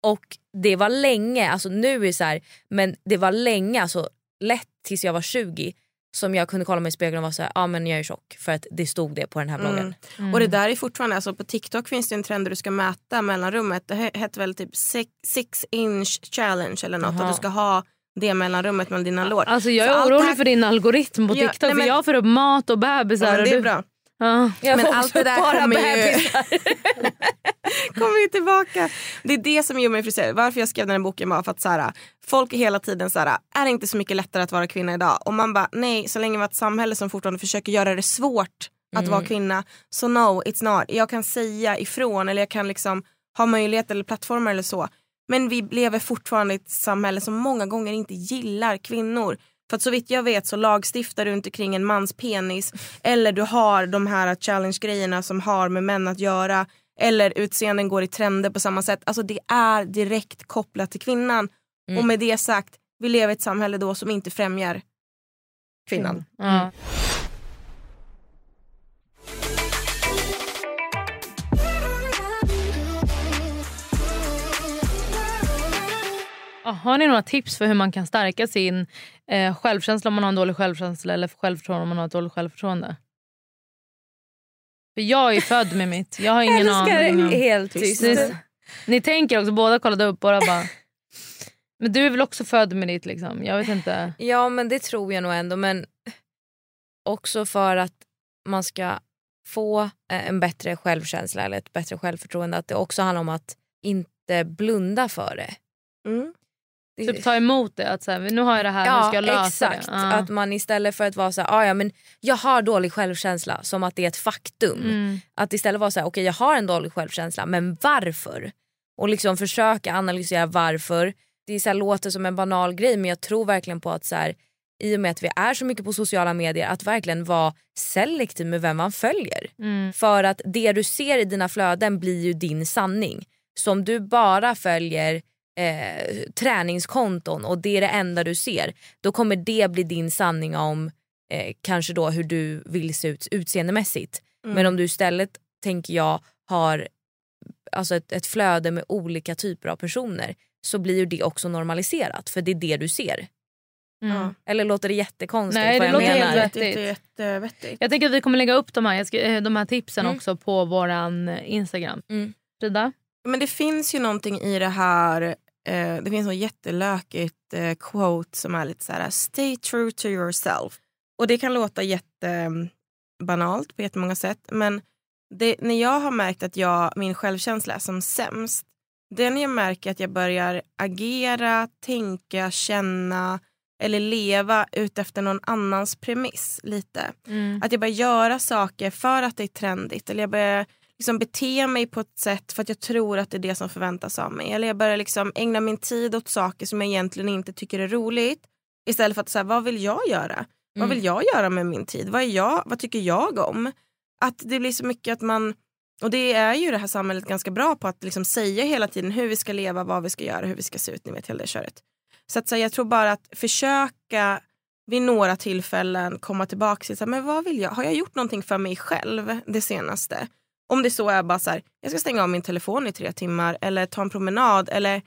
Och det var länge, alltså nu är det så här, men det var länge, alltså lätt tills jag var 20 som jag kunde kolla mig i spegeln och vara så ja men jag är tjock för att det stod det på den här bloggen. Mm. Och det där är fortfarande, alltså på TikTok finns det en trend där du ska mäta mellanrummet. Det he- heter väl typ six, six inch challenge eller något. Jaha. Att du ska ha det mellanrummet mellan dina lår. Alltså jag Så är allt orolig här- för din algoritm på Ja, TikTok nej, men- för jag får upp mat och bebisar. Ja, det är du- bra. Ja. Jag Men allt det där kommer ju- kommer ju tillbaka. Det är det som gör mig frustrerad. Varför jag skrev den här boken var för att så här, folk är hela tiden så här, är det inte så mycket lättare att vara kvinna idag? Och man bara nej, så länge vi har ett samhälle som fortfarande försöker göra det svårt att vara kvinna. Så no, it's not. Jag kan säga ifrån eller jag kan liksom ha möjlighet eller plattformar eller så. Men vi lever fortfarande i ett samhälle som många gånger inte gillar kvinnor. För att så vitt jag vet så lagstiftar du inte kring en mans penis eller du har de här challenge-grejerna som har med män att göra eller utseenden går i trender på samma sätt. Alltså det är direkt kopplat till kvinnan. Och med det sagt, vi lever i ett samhälle då som inte främjar kvinnan. Ja. Ja, Har ni några tips för hur man kan stärka sin eh, självkänsla om man har en dålig självkänsla eller självförtroende om man har ett dåligt självförtroende? För jag är född med mitt. Jag har ingen aning. Om. helt tyst. Ni, ni tänker också, båda kollade upp båda bara... Men du är väl också född med ditt liksom? Jag vet inte. Ja men det tror jag nog ändå men också för att man ska få eh, en bättre självkänsla eller ett bättre självförtroende att det också handlar om att inte blunda för det. Mm. Det- Typ ta emot det. Att så här, nu har jag det här, nu ska jag lösa exakt. det. Ja. Att man istället för att vara så här, "Ah, ja men jag har dålig självkänsla som att det är ett faktum. Mm. Att istället vara så här, okej jag har en dålig självkänsla men varför? Och liksom försöka analysera varför. Det är så här, låter som en banal grej men jag tror verkligen på att så här, i och med att vi är så mycket på sociala medier att verkligen vara selektiv med vem man följer. Mm. För att det du ser i dina flöden blir ju din sanning. Så om du bara följer eh, träningskonton och det är det enda du ser då kommer det bli din sanning om eh, kanske då hur du vill se ut utseendemässigt. Men om du istället, tänker jag, har alltså ett, ett flöde med olika typer av personer så blir ju det också normaliserat för det är det du ser. Mm. Eller låter det jättekonstigt Nej, det jag låter menar? helt är jättevettigt. Jag tänker att vi kommer lägga upp de här, eh, de här tipsen Mm. också på våran eh, Instagram. Mm. Frida? Men det finns ju någonting i det här. Eh, det finns något jättelökigt eh, quote som är lite så här: stay true to yourself. Och det kan låta jättebanalt på jättemånga sätt. Men det, när jag har märkt att jag, min självkänsla är som sämst. Det är när jag märker att jag börjar agera, tänka, känna eller leva utefter någon annans premiss lite. Att jag börjar göra saker för att det är trendigt. Eller jag börjar liksom bete mig på ett sätt för att jag tror att det är det som förväntas av mig. Eller jag börjar liksom ägna min tid åt saker som jag egentligen inte tycker är roligt. Istället för att säga, vad vill jag göra? Vad vill jag göra med min tid? Vad, är jag, vad tycker jag om? Att det blir så mycket att man... Och det är ju det här samhället ganska bra på att liksom säga hela tiden hur vi ska leva, vad vi ska göra, hur vi ska se ut. Ni vet hela det köret. Så att så jag tror bara att försöka vid några tillfällen komma tillbaka till så här, men vad vill jag? Har jag gjort någonting för mig själv det senaste? Om det så är bara så här, jag ska stänga av min telefon i tre timmar eller ta en promenad eller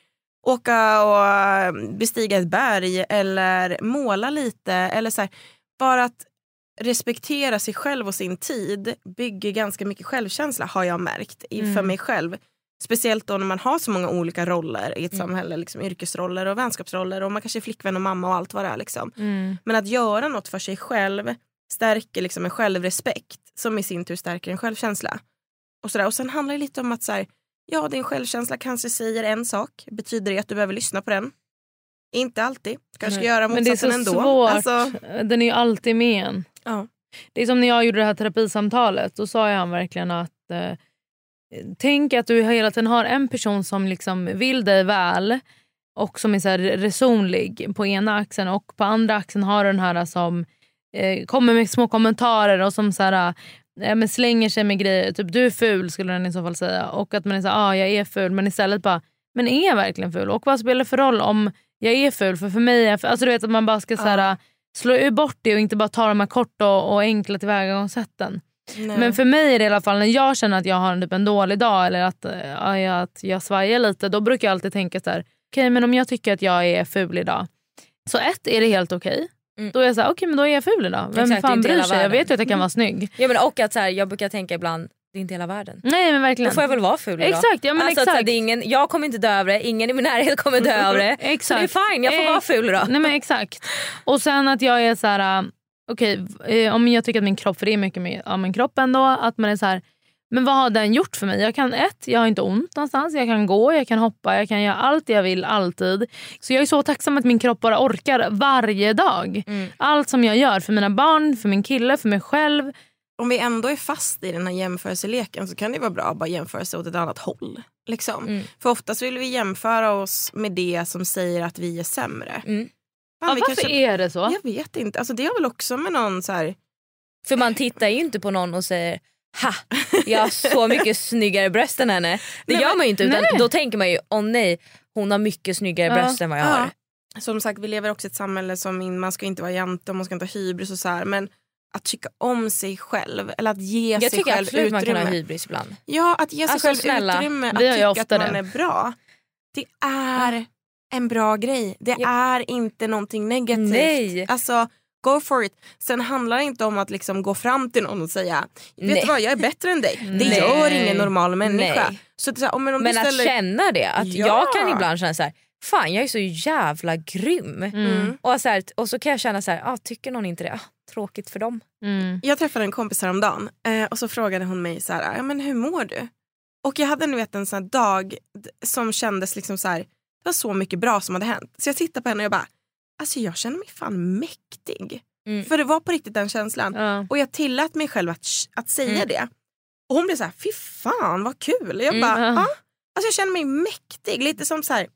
åka och eh, bestiga ett berg eller måla lite. Eller så här, bara att respektera sig själv och sin tid bygger ganska mycket självkänsla har jag märkt för Mm. mig själv. Speciellt då när man har så många olika roller i ett Mm. samhälle. Liksom yrkesroller och vänskapsroller och man kanske är flickvän och mamma och allt vad det är. Liksom. Mm. Men att göra något för sig själv stärker liksom en självrespekt som i sin tur stärker en självkänsla. Och, sådär. och sen handlar det lite om att så här, ja, din självkänsla kanske säger en sak. Betyder det att du behöver lyssna på den? Inte alltid. Kanske Nej. göra Men det är motsatsen så ändå. svårt. Alltså, Den är ju alltid med en. ja. Det är som när jag gjorde det här terapisamtalet. Då sa jag han verkligen att eh, tänk att du hela tiden har en person som liksom vill dig väl och som är så resonlig på ena axeln och på andra axeln har du den här som eh, kommer med små kommentarer och som så här, eh, men slänger sig med grejer. Typ du är ful skulle den i så fall säga. Och att man är så här, ah, jag är ful men istället bara, men är jag verkligen ful? Och vad spelar det för roll om jag är ful? För för mig är jag. Alltså du vet att man bara ska så här, slå bort det och inte bara ta de här korta och, och enkla tillvägagångssätten. Nej. Men för mig är det i alla fall när jag känner att jag har en, typ en dålig dag eller att, ja, jag- att jag svajar lite då brukar jag alltid tänka så här: okej men om jag tycker att jag är ful idag. Så ett, är det helt okej? Mm. Då är jag så här, okej men då är jag ful idag. Vem Exakt, fan bryr sig? Jag vet ju att jag kan vara snygg. Ja, men och att så här, jag brukar tänka ibland, det är inte hela världen. Nej men Då verkligen. får jag väl vara ful idag. Exakt, ja, men alltså, så här, exakt. det är ingen, jag kommer inte dö över det, ingen i min närhet kommer dö över det. Så Exakt. det är fine, jag får vara ful idag. Nej men exakt. Och sen att jag är så här, okej eh, om jag tycker att min kropp, för det är mycket med ja, min kropp ändå, att man är så här, men vad har den gjort för mig? Jag kan ett, jag har inte ont någonstans, jag kan gå, jag kan hoppa, jag kan göra allt jag vill alltid. Så jag är så tacksam att min kropp bara orkar varje dag. Mm. Allt som jag gör för mina barn, för min kille, för mig själv. om vi ändå är fast i den här jämförelseleken så kan det vara bra att bara jämföra sig åt ett annat håll. Liksom. Mm. För oftast vill vi jämföra oss med det som säger att vi är sämre. Mm. Fan, Ja, varför kanske- är det så? Jag vet inte. Alltså, det har väl också med någon så här... För man tittar ju inte på någon och säger ha, jag har så mycket snyggare bröst än henne. Det Nej, gör men- man ju inte utan nej. då tänker man ju åh nej hon har mycket snyggare Ja, bröst än vad jag Ja. har. Som sagt, vi lever också i ett samhälle som in, man ska inte vara jante och man ska inte ha hybris och så här. Men att tycka om sig själv eller att ge Jag sig tycker själv absolut man utrymme. kan ha hybris ibland. Ja, att ge sig Alltså, själv snälla. utrymme, att tycka att man det. är bra. Det är en bra grej. Det är inte någonting negativt. Nej. Alltså, go for it. Sen handlar det inte om att liksom gå fram till någon och säga vet Nej. du vad, jag är bättre än dig. Det Nej. gör ingen normal människa. Nej. Så så här, om, men om Men du att ställer... känna det, att Ja. jag kan ibland känna så här, fan jag är så jävla grym. Mm. Och, så här, och så kan jag känna så här, ah, tycker någon inte det, ah, tråkigt för dem. Mm. Jag träffade en kompis häromdagen eh, och så frågade hon mig så här, ja, men hur mår du? Och jag hade nu vet, en sån här dag som kändes liksom så här, det var så mycket bra som hade hänt. Så jag tittade på henne och jag bara, alltså jag känner mig fan mäktig. Mm. För det var på riktigt den känslan. Ja. Och jag tillät mig själv att, att säga Mm. det. Och hon blev så här, fy fan vad kul. Jag Mm. bara, Ja. ja. Alltså jag känner mig mäktig. Lite som så här,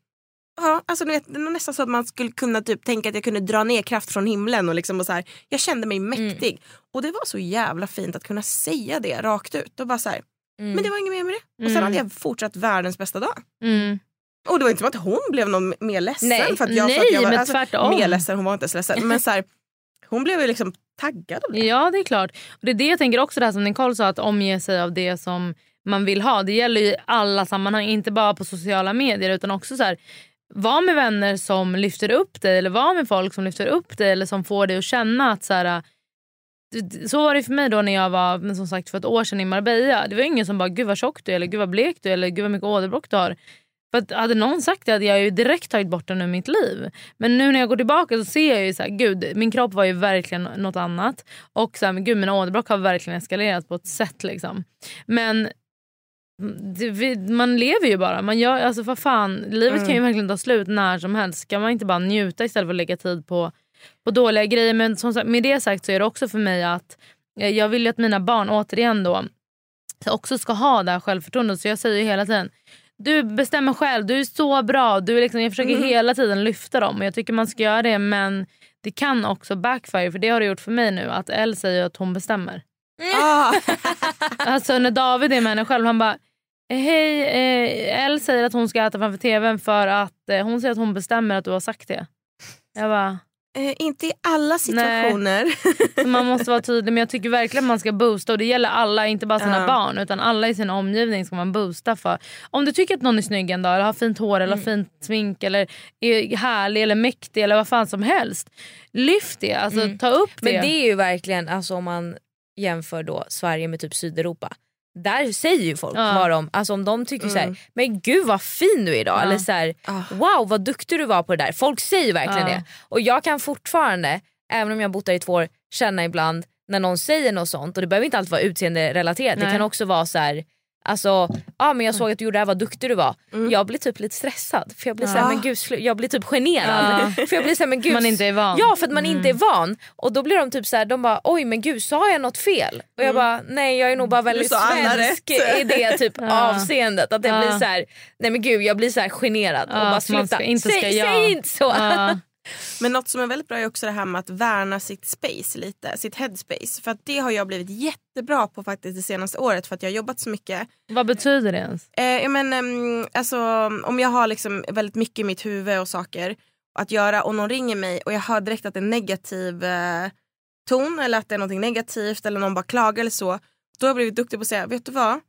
ja, alltså vet, det var nästan så att man skulle kunna typ tänka att jag kunde dra ner kraft från himlen. Och liksom och så här, jag kände mig mäktig. Och det var så jävla fint att kunna säga det rakt ut. Och bara så här, Mm. Men det var inget mer med det. Och sen Mm. hade jag fortsatt världens bästa dag. Mm. Och det var inte som att hon blev någon mer ledsen. Nej. för att jag, för Nej, att jag var, men alltså, tvärtom. Mer ledsen, hon var inte ens ledsen. Men så här, hon blev ju liksom taggad av det. Ja det är klart. Och det är det jag tänker också det här som Nicole sa att omge sig av det som man vill ha. Det gäller ju i alla sammanhang, inte bara på sociala medier utan också så här var med vänner som lyfter upp dig eller var med folk som lyfter upp dig eller som får dig att känna att så här, så var det för mig då när jag var som sagt för ett år sedan i Marbella. Det var ingen som bara gud vad tjock du är eller gud vad blek du är eller gud vad mycket åderbråck du har. För hade någon sagt det hade jag ju direkt tagit bort den ur mitt liv. Men nu när jag går tillbaka så ser jag ju så här, gud min kropp var ju verkligen något annat. Och så här, men gud mina åderbråck har verkligen eskalerat på ett sätt liksom. Men det, man lever ju bara. Man gör, alltså vad fan, livet kan ju verkligen ta slut när som helst. Ska man inte bara njuta istället för att lägga tid på, på dåliga grejer. Men som sagt, med det sagt så är det också för mig att jag vill ju att mina barn återigen då också ska ha det här självförtroendet. Så jag säger ju hela tiden du bestämmer själv, du är så bra. Du är liksom, jag försöker hela tiden lyfta dem och jag tycker man ska göra det men det kan också backfire för det har det gjort för mig nu att Elle säger att hon bestämmer. Ah. Alltså när David är med henne själv han bara Hej, eh, Elle säger att hon ska äta framför tvn för att eh, hon säger att hon bestämmer att du har sagt det. Jag bara, Eh, inte i alla situationer. Man måste vara tydlig men jag tycker verkligen man ska boosta och det gäller alla, inte bara sina Ja. barn utan alla i sin omgivning ska man boosta för. Om du tycker att någon är snygg en dag eller har fint hår eller har fint smink eller är härlig eller mäktig eller vad fan som helst. Lyft det, alltså Mm. ta upp det. Men det är ju verkligen, alltså om man jämför då Sverige med typ Sydeuropa. Där säger ju folk Ja. vad de, alltså om de tycker så Mm. här, men gud vad fin du är idag. Ja. Eller så här, Ah. wow vad duktig du var på det där. Folk säger verkligen Ja. det. Och jag kan fortfarande, även om jag bott där i två år, känna ibland när någon säger något sånt och det behöver inte alltid vara utseende-relaterat. Det Nej. kan också vara så här. Alltså, ah, men jag såg att du gjorde det här, vad duktig du var. Mm. Jag blir typ lite stressad. För jag blir, Ja. men gud, jag blir typ generad. För jag blir så här, men gud, man inte är van. Ja för att man Mm. inte är van. Och då blir de typ så här, de bara oj men gud sa jag något fel? Och jag bara nej jag är nog bara väldigt svensk i det typ Ja. avseendet. Att jag Ja. blir så här, nej men gud jag blir så här generad och Ja, bara sluta. ska- inte ska säg, säg inte så. Men något som är väldigt bra är också det här med att värna sitt space lite, sitt headspace. För att det har jag blivit jättebra på faktiskt det senaste året för att jag har jobbat så mycket. Vad betyder det ens? Eh, men, ehm, alltså, om jag har liksom väldigt mycket i mitt huvud och saker att göra och någon ringer mig och jag hör direkt att det är en negativ eh, ton eller att det är något negativt eller någon bara klagar eller så. Då har jag blivit duktig på att säga, vet du vad?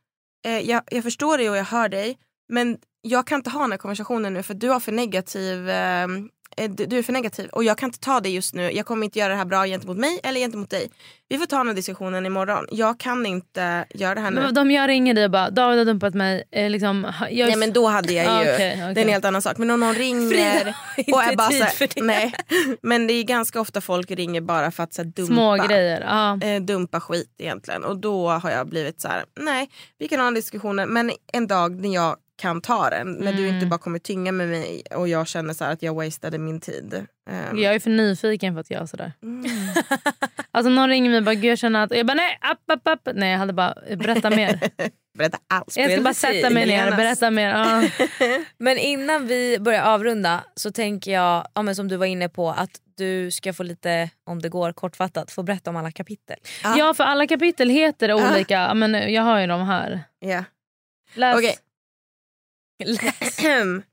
Eh, jag, jag förstår dig och jag hör dig men jag kan inte ha den här konversationen nu för du har för negativ eh, eh, du du är för negativ och jag kan inte ta det just nu. Jag kommer inte göra det här bra gentemot mig eller gentemot dig. Vi får ta den här diskussionen imorgon. Jag kan inte göra det här nu. Men De jag ringer dig och bara David har dumpat mig. Eh, liksom, jag, Nej men då hade jag ju, Ah, okej, det är en helt annan sak. Men om någon ringer Frida och är bara tid så här, för det. nej. Men det är ganska ofta folk ringer bara för att så här, dumpa, Små grejer. Ja. eh, dumpa skit egentligen. Och då har jag blivit så här, nej vi kan ha en diskussion men en dag när jag kan ta den. När du Mm. inte bara kommer tynga med mig och jag känner så här att jag wastade min tid. Ehm, Jag är för nyfiken för att göra sådär. mm. Alltså någon ringer mig och bara gud jag känner att... Jag bara nej, app, app, app. Nej jag hade bara berätta mer. Berätta allt. Jag ska bara sätta mig ner och berätta mer. Ja. Men innan vi börjar avrunda så tänker jag, ja, men som du var inne på, att du ska få lite, om det går kortfattat, få berätta om alla kapitel. Ja. ja för alla kapitel heter olika. Ja, Men jag har ju dem här. Ja. Läs. Okej.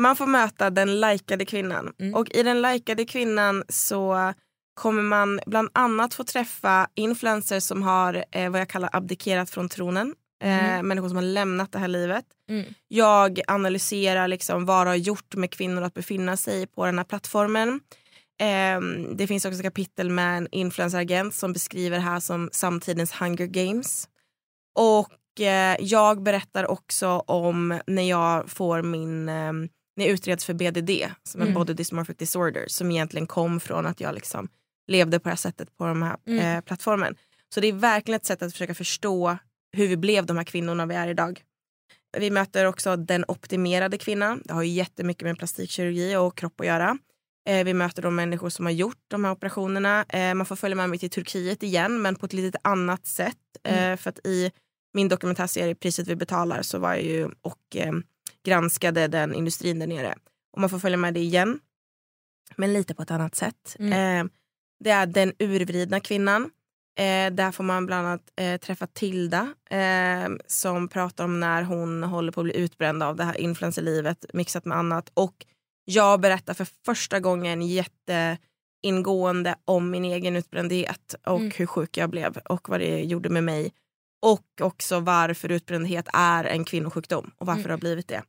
Man får möta den likade kvinnan. Mm. Och i den likade kvinnan så kommer man bland annat få träffa influencers som har eh, vad jag kallar abdikerat från tronen. Eh, Människor som har lämnat det här livet. Mm. Jag analyserar liksom vad det har gjort med kvinnor att befinna sig på den här plattformen. Eh, det finns också kapitel med en influenceragent som beskriver det här som samtidens Hunger Games. Och eh, jag berättar också om när jag får min eh, när jag utreds för BDD, som är Mm. body dysmorphic disorder, som egentligen kom från att jag liksom levde på det här sättet på de här Mm. eh, plattformen. Så det är verkligen ett sätt att försöka förstå hur vi blev de här kvinnorna vi är idag. Vi möter också den optimerade kvinnan. Det har ju jättemycket med plastikkirurgi och kropp att göra. Eh, vi möter de människor som har gjort de här operationerna. Eh, man får följa med mig till Turkiet igen men på ett lite annat sätt. Eh, för att i min dokumentärserie Priset vi betalar så var jag ju och eh, granskade den industrin där nere. Och man får följa med det igen. Men lite på ett annat sätt. Mm. Eh, det är den urvridna kvinnan. Eh, där får man bland annat eh, träffa Tilda eh, som pratar om när hon håller på att bli utbränd av det här influencerlivet mixat med annat. Och jag berättar för första gången jätteingående om min egen utbrändhet och Mm. hur sjuk jag blev och vad det gjorde med mig. Och också varför utbrändhet är en kvinnosjukdom och varför Mm. det har blivit det.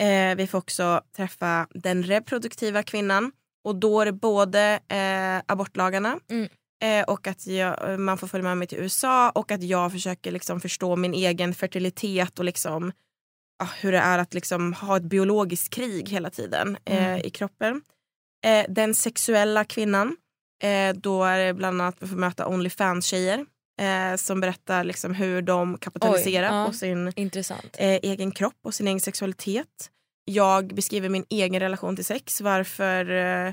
Eh, vi får också träffa den reproduktiva kvinnan och då är det både eh, abortlagarna Mm. eh, och att jag, man får följa med mig till USA och att jag försöker liksom förstå min egen fertilitet och liksom, ja, hur det är att liksom ha ett biologiskt krig hela tiden eh, Mm. i kroppen. Eh, den sexuella kvinnan, eh, då är det bland annat att vi får möta Onlyfans-tjejer eh, som berättar liksom hur de kapitaliserar Oj, ja. på sin Intressant. eh, egen kropp och sin egen sexualitet. Jag beskriver min egen relation till sex, varför eh,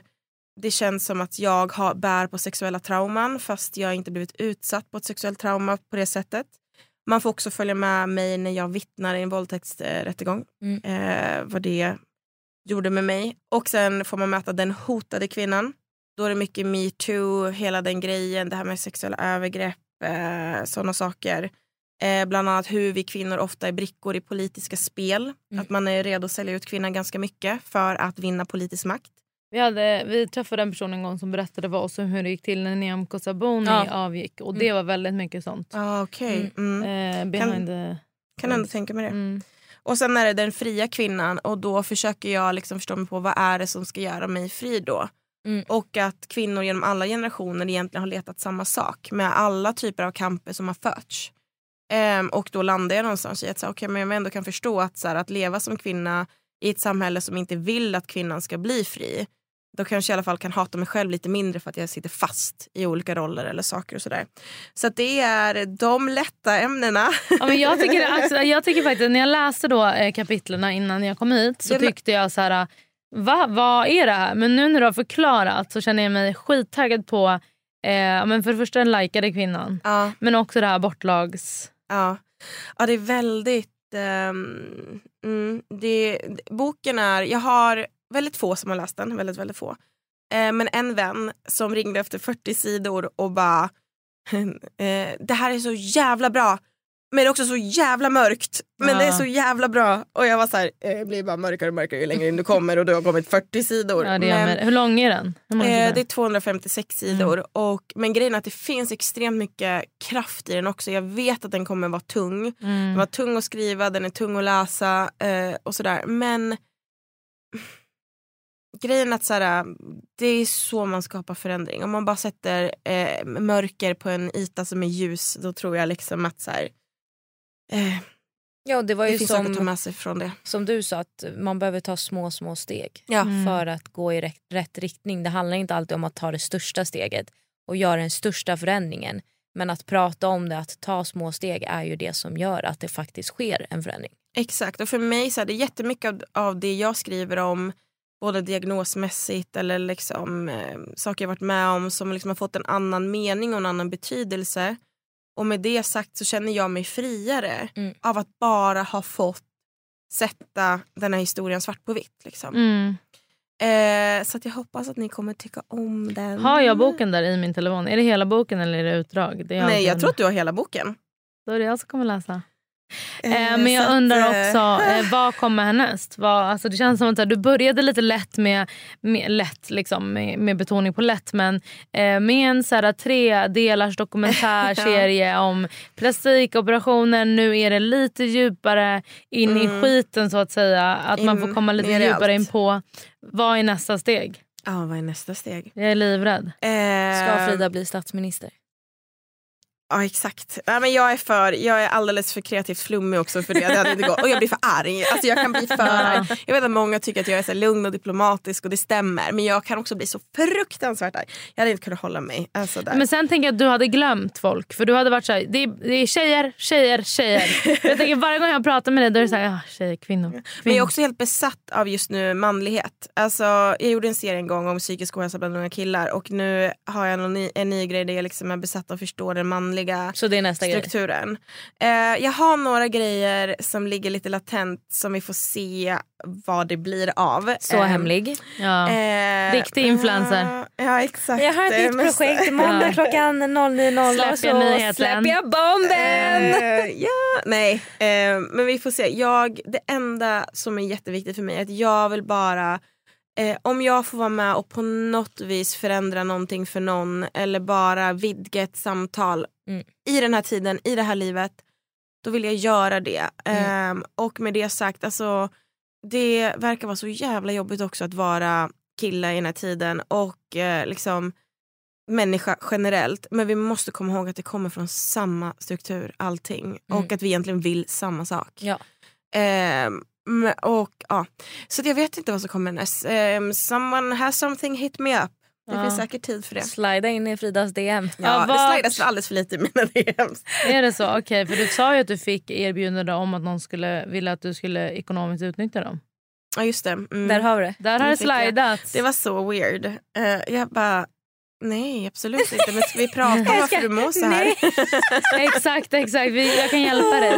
det känns som att jag har, bär på sexuella trauman fast jag inte blivit utsatt på ett sexuellt trauma på det sättet. Man får också följa med mig när jag vittnar i en våldtäktsrättegång. Mm. Eh, vad det gjorde med mig. Och sen får man möta den hotade kvinnan. Då är det mycket metoo, hela den grejen, det här med sexuella övergrepp, eh, sådana saker. Eh, bland annat hur vi kvinnor ofta är brickor i politiska spel. Mm. Att man är redo att sälja ut kvinnan ganska mycket för att vinna politisk makt. Vi, hade, vi träffade en person en gång som berättade för oss om hur det gick till när Nyamko Sabuni Ja. avgick. Och det var väldigt mycket sånt. Ah, okej. Mm. Eh, behind the... Kan ändå tänka mig det. Mm. Och sen är det den fria kvinnan och då försöker jag liksom förstå mig på vad är det som ska göra mig fri då. Mm. Och att kvinnor genom alla generationer egentligen har letat samma sak med alla typer av kamper som har förts. Ehm, och då landar jag någonstans i att så, här, okay, men jag ändå kan förstå att, så här, att leva som kvinna i ett samhälle som inte vill att kvinnan ska bli fri. Då kanske jag i alla fall kan hata mig själv lite mindre för att jag sitter fast i olika roller eller saker och sådär. Så att det är de lätta ämnena. Ja, men jag, tycker, alltså, jag tycker faktiskt när jag läste då eh, kapitlerna innan jag kom hit så tyckte jag så här. Va, vad är det här? Men nu när du har förklarat så känner jag mig skittaggad på eh, men för det första den likade kvinnan Ja. men också det här bortlags... Ja, ja det är väldigt... ehm, mm, det, boken är... Jag har väldigt få som har läst den. Väldigt, väldigt få. Eh, men en vän som ringde efter 40 sidor och bara... eh, det här är så jävla bra. Men det är också så jävla mörkt. Men det är Ja. så jävla bra. Och jag var så här, eh, det blir bara mörkare och mörkare ju längre in du kommer och du har kommit 40 sidor. Ja, Men- Hur lång är den? Hur många Eh, det är 256 sidor. Och, men grejen är att det finns extremt mycket kraft i den också. Jag vet att den kommer vara tung. Mm. Den var tung att skriva, den är tung att läsa eh, och sådär. Men grejen är att så här, det är så man skapar förändring. Om man bara sätter eh, mörker på en yta som är ljus då tror jag liksom att så här, eh, Ja, det var det ju finns saker att ta som, med sig från det. som du sa, att man behöver ta små, små steg Ja. Mm. för att gå i rätt, rätt riktning. Det handlar inte alltid om att ta det största steget och göra den största förändringen. Men att prata om det, att ta små steg är ju det som gör att det faktiskt sker en förändring. Exakt, och för mig så är det jättemycket av, av det jag skriver om både diagnosmässigt eller liksom, eh, saker jag varit med om som liksom har fått en annan mening och en annan betydelse. Och med det sagt så känner jag mig friare Mm. av att bara ha fått sätta den här historien svart på vitt. Liksom. Mm. Eh, så att jag hoppas att ni kommer tycka om den. Har jag boken där i min telefon? Är det hela boken eller är det utdrag? Det Nej, jag tror att du har hela boken. Då är det jag som kommer läsa. Eh, Eh, men jag att, undrar eh, också, eh, vad kommer härnäst? Vad, alltså det känns som att du började lite lätt med, med, lätt, liksom, med, med betoning på lätt men eh, med en så här, tre delars dokumentärserie om plastikoperationer. Nu är det lite djupare in i Mm. skiten så att säga. Att man In- får komma lite i djupare allt. in på vad är nästa steg? Ja, vad är nästa steg? Jag är livrädd. Eh, Ska Frida bli statsminister? Ja exakt. Nej, men jag, är för, jag är alldeles för kreativt flummig också för det. det hade inte gått. Och jag blir för arg. Alltså, jag kan bli för arg. Jag vet att många tycker att jag är så här lugn och diplomatisk och det stämmer. Men jag kan också bli så fruktansvärt arg. Jag hade inte kunnat hålla mig. Alltså, där. Men sen tänker jag att du hade glömt folk. För du hade varit såhär, det är, det är tjejer, tjejer, tjejer. jag tänker varje gång jag pratar med dig då är det såhär, ja, tjejer, kvinnor. Men jag är kvinnor. också helt besatt av just nu manlighet. Alltså, jag gjorde en serie en gång om psykisk ohälsa bland unga killar och nu har jag en ny, en ny grej där jag liksom är besatt av att förstå den manliga Så det är nästa grej? strukturen. Eh, jag har några grejer som ligger lite latent som vi får se vad det blir av. Så Eh, hemlig. Ja. eh, Riktig influencer. Ja, ja exakt. Jag har ett nytt projekt imorgon Ja. klockan 09.00 Släpper så jag nyheten. släpper jag bomben! Eh, ja, nej. Eh, men vi får se. Jag, det enda som är jätteviktigt för mig är att jag vill bara eh, om jag får vara med och på något vis förändra någonting för någon eller bara vidga ett samtal Mm. i den här tiden, i det här livet, då vill jag göra det. Mm. Eh, och med det sagt, alltså, det verkar vara så jävla jobbigt också att vara kille i den här tiden och eh, liksom människa generellt. Men vi måste komma ihåg att det kommer från samma struktur, allting. Och Mm. att vi egentligen vill samma sak. Ja. Men- och, ja. Så jag vet inte vad som kommer näst. Um, someone has something hit me up. Det Ja. finns säkert tid för det. Slida in i Fridas DM. Ja, Ja, det slidas alldeles för lite i mina DMs. Är det så? Okej, för du sa ju att du fick erbjudande om att någon skulle ville att du skulle ekonomiskt utnyttja dem. Ja just det. Mm. Där har vi det. Där har det slidats. Det var så weird. Eh, jag bara, nej absolut inte. Men ska vi prata om varför du mår så här? exakt, exakt. Jag kan hjälpa dig.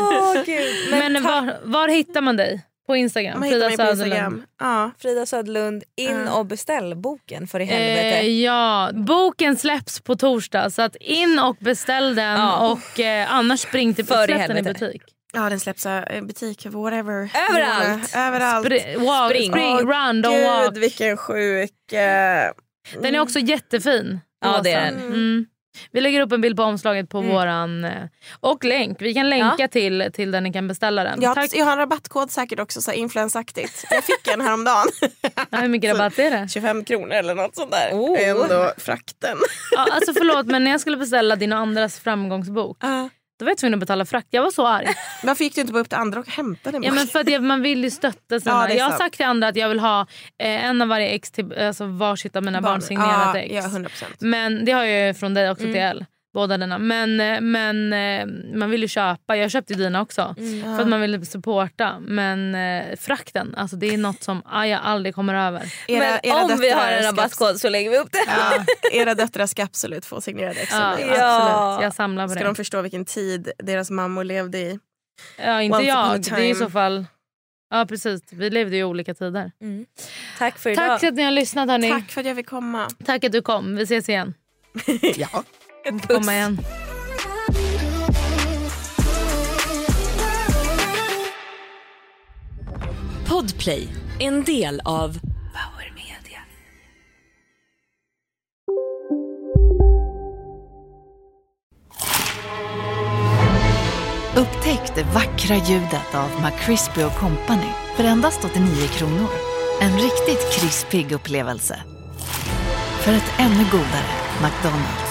Men, Men, var, var hittar man dig? På Instagram? Man på Söderlund. Instagram. Ja. Frida Söderlund, in Ja. och beställ boken för i helvete. Eh, ja, boken släpps på torsdag så att in och beställ den Ja. och eh, annars spring till För i den i helvete. butik. Ja den släpps i butik, whatever. Överallt. Överallt. Spr- walk, Spring. spring, run, don't Gud walk. vilken sjuk... eh, Den är också jättefin. Ja, det är den. Mm. Vi lägger upp en bild på omslaget på Mm. våran... eh, Och länk. Vi kan länka till, till där ni kan beställa den. Jag, Tack. jag har en rabattkod säkert också, så influensaktigt. Jag fick en häromdagen. Ja, hur mycket rabatt är det? 25 kronor eller något sånt där. Oh. Ändå frakten. Ja, alltså förlåt men när jag skulle beställa din och andras framgångsbok då var jag tvungen att betala frakt. Jag var så arg. Varför gick du inte bara upp till andra och hämtade en Ja, men för att jag, man vill ju stötta sina. Ja, jag har sagt till andra att jag vill ha eh, en av varje ex till alltså varsitt av mina barn, Barn. signerat Ja, ex. ja, 100%. Men det har jag ju från dig också Mm. till Elle. Båda dina. Men, eh, men eh, man vill ju köpa. Jag köpte dina också. Mm. För att man vill supporta. Men eh, frakten, alltså det är något som ah, jag aldrig kommer över. Era- Men era om vi har en rabattkod så lägger vi upp det. Ja, era döttrar ska absolut få signerade ex. Ja, absolut. Jag samlar på Ska det. de förstå vilken tid deras mammor levde i. Ja, inte Once jag. Det är i så fall... Ja precis, vi levde i olika tider. Tack för idag. Tack för att ni har lyssnat hörni. Tack för att jag fick komma. Tack att du kom. Vi ses igen. ja. Komma igen. Podplay, en del av Power Media. Upptäck det vackra ljudet av McCrispy Company för endast 89 kronor. En riktigt krispig upplevelse. För ett ännu godare McDonalds.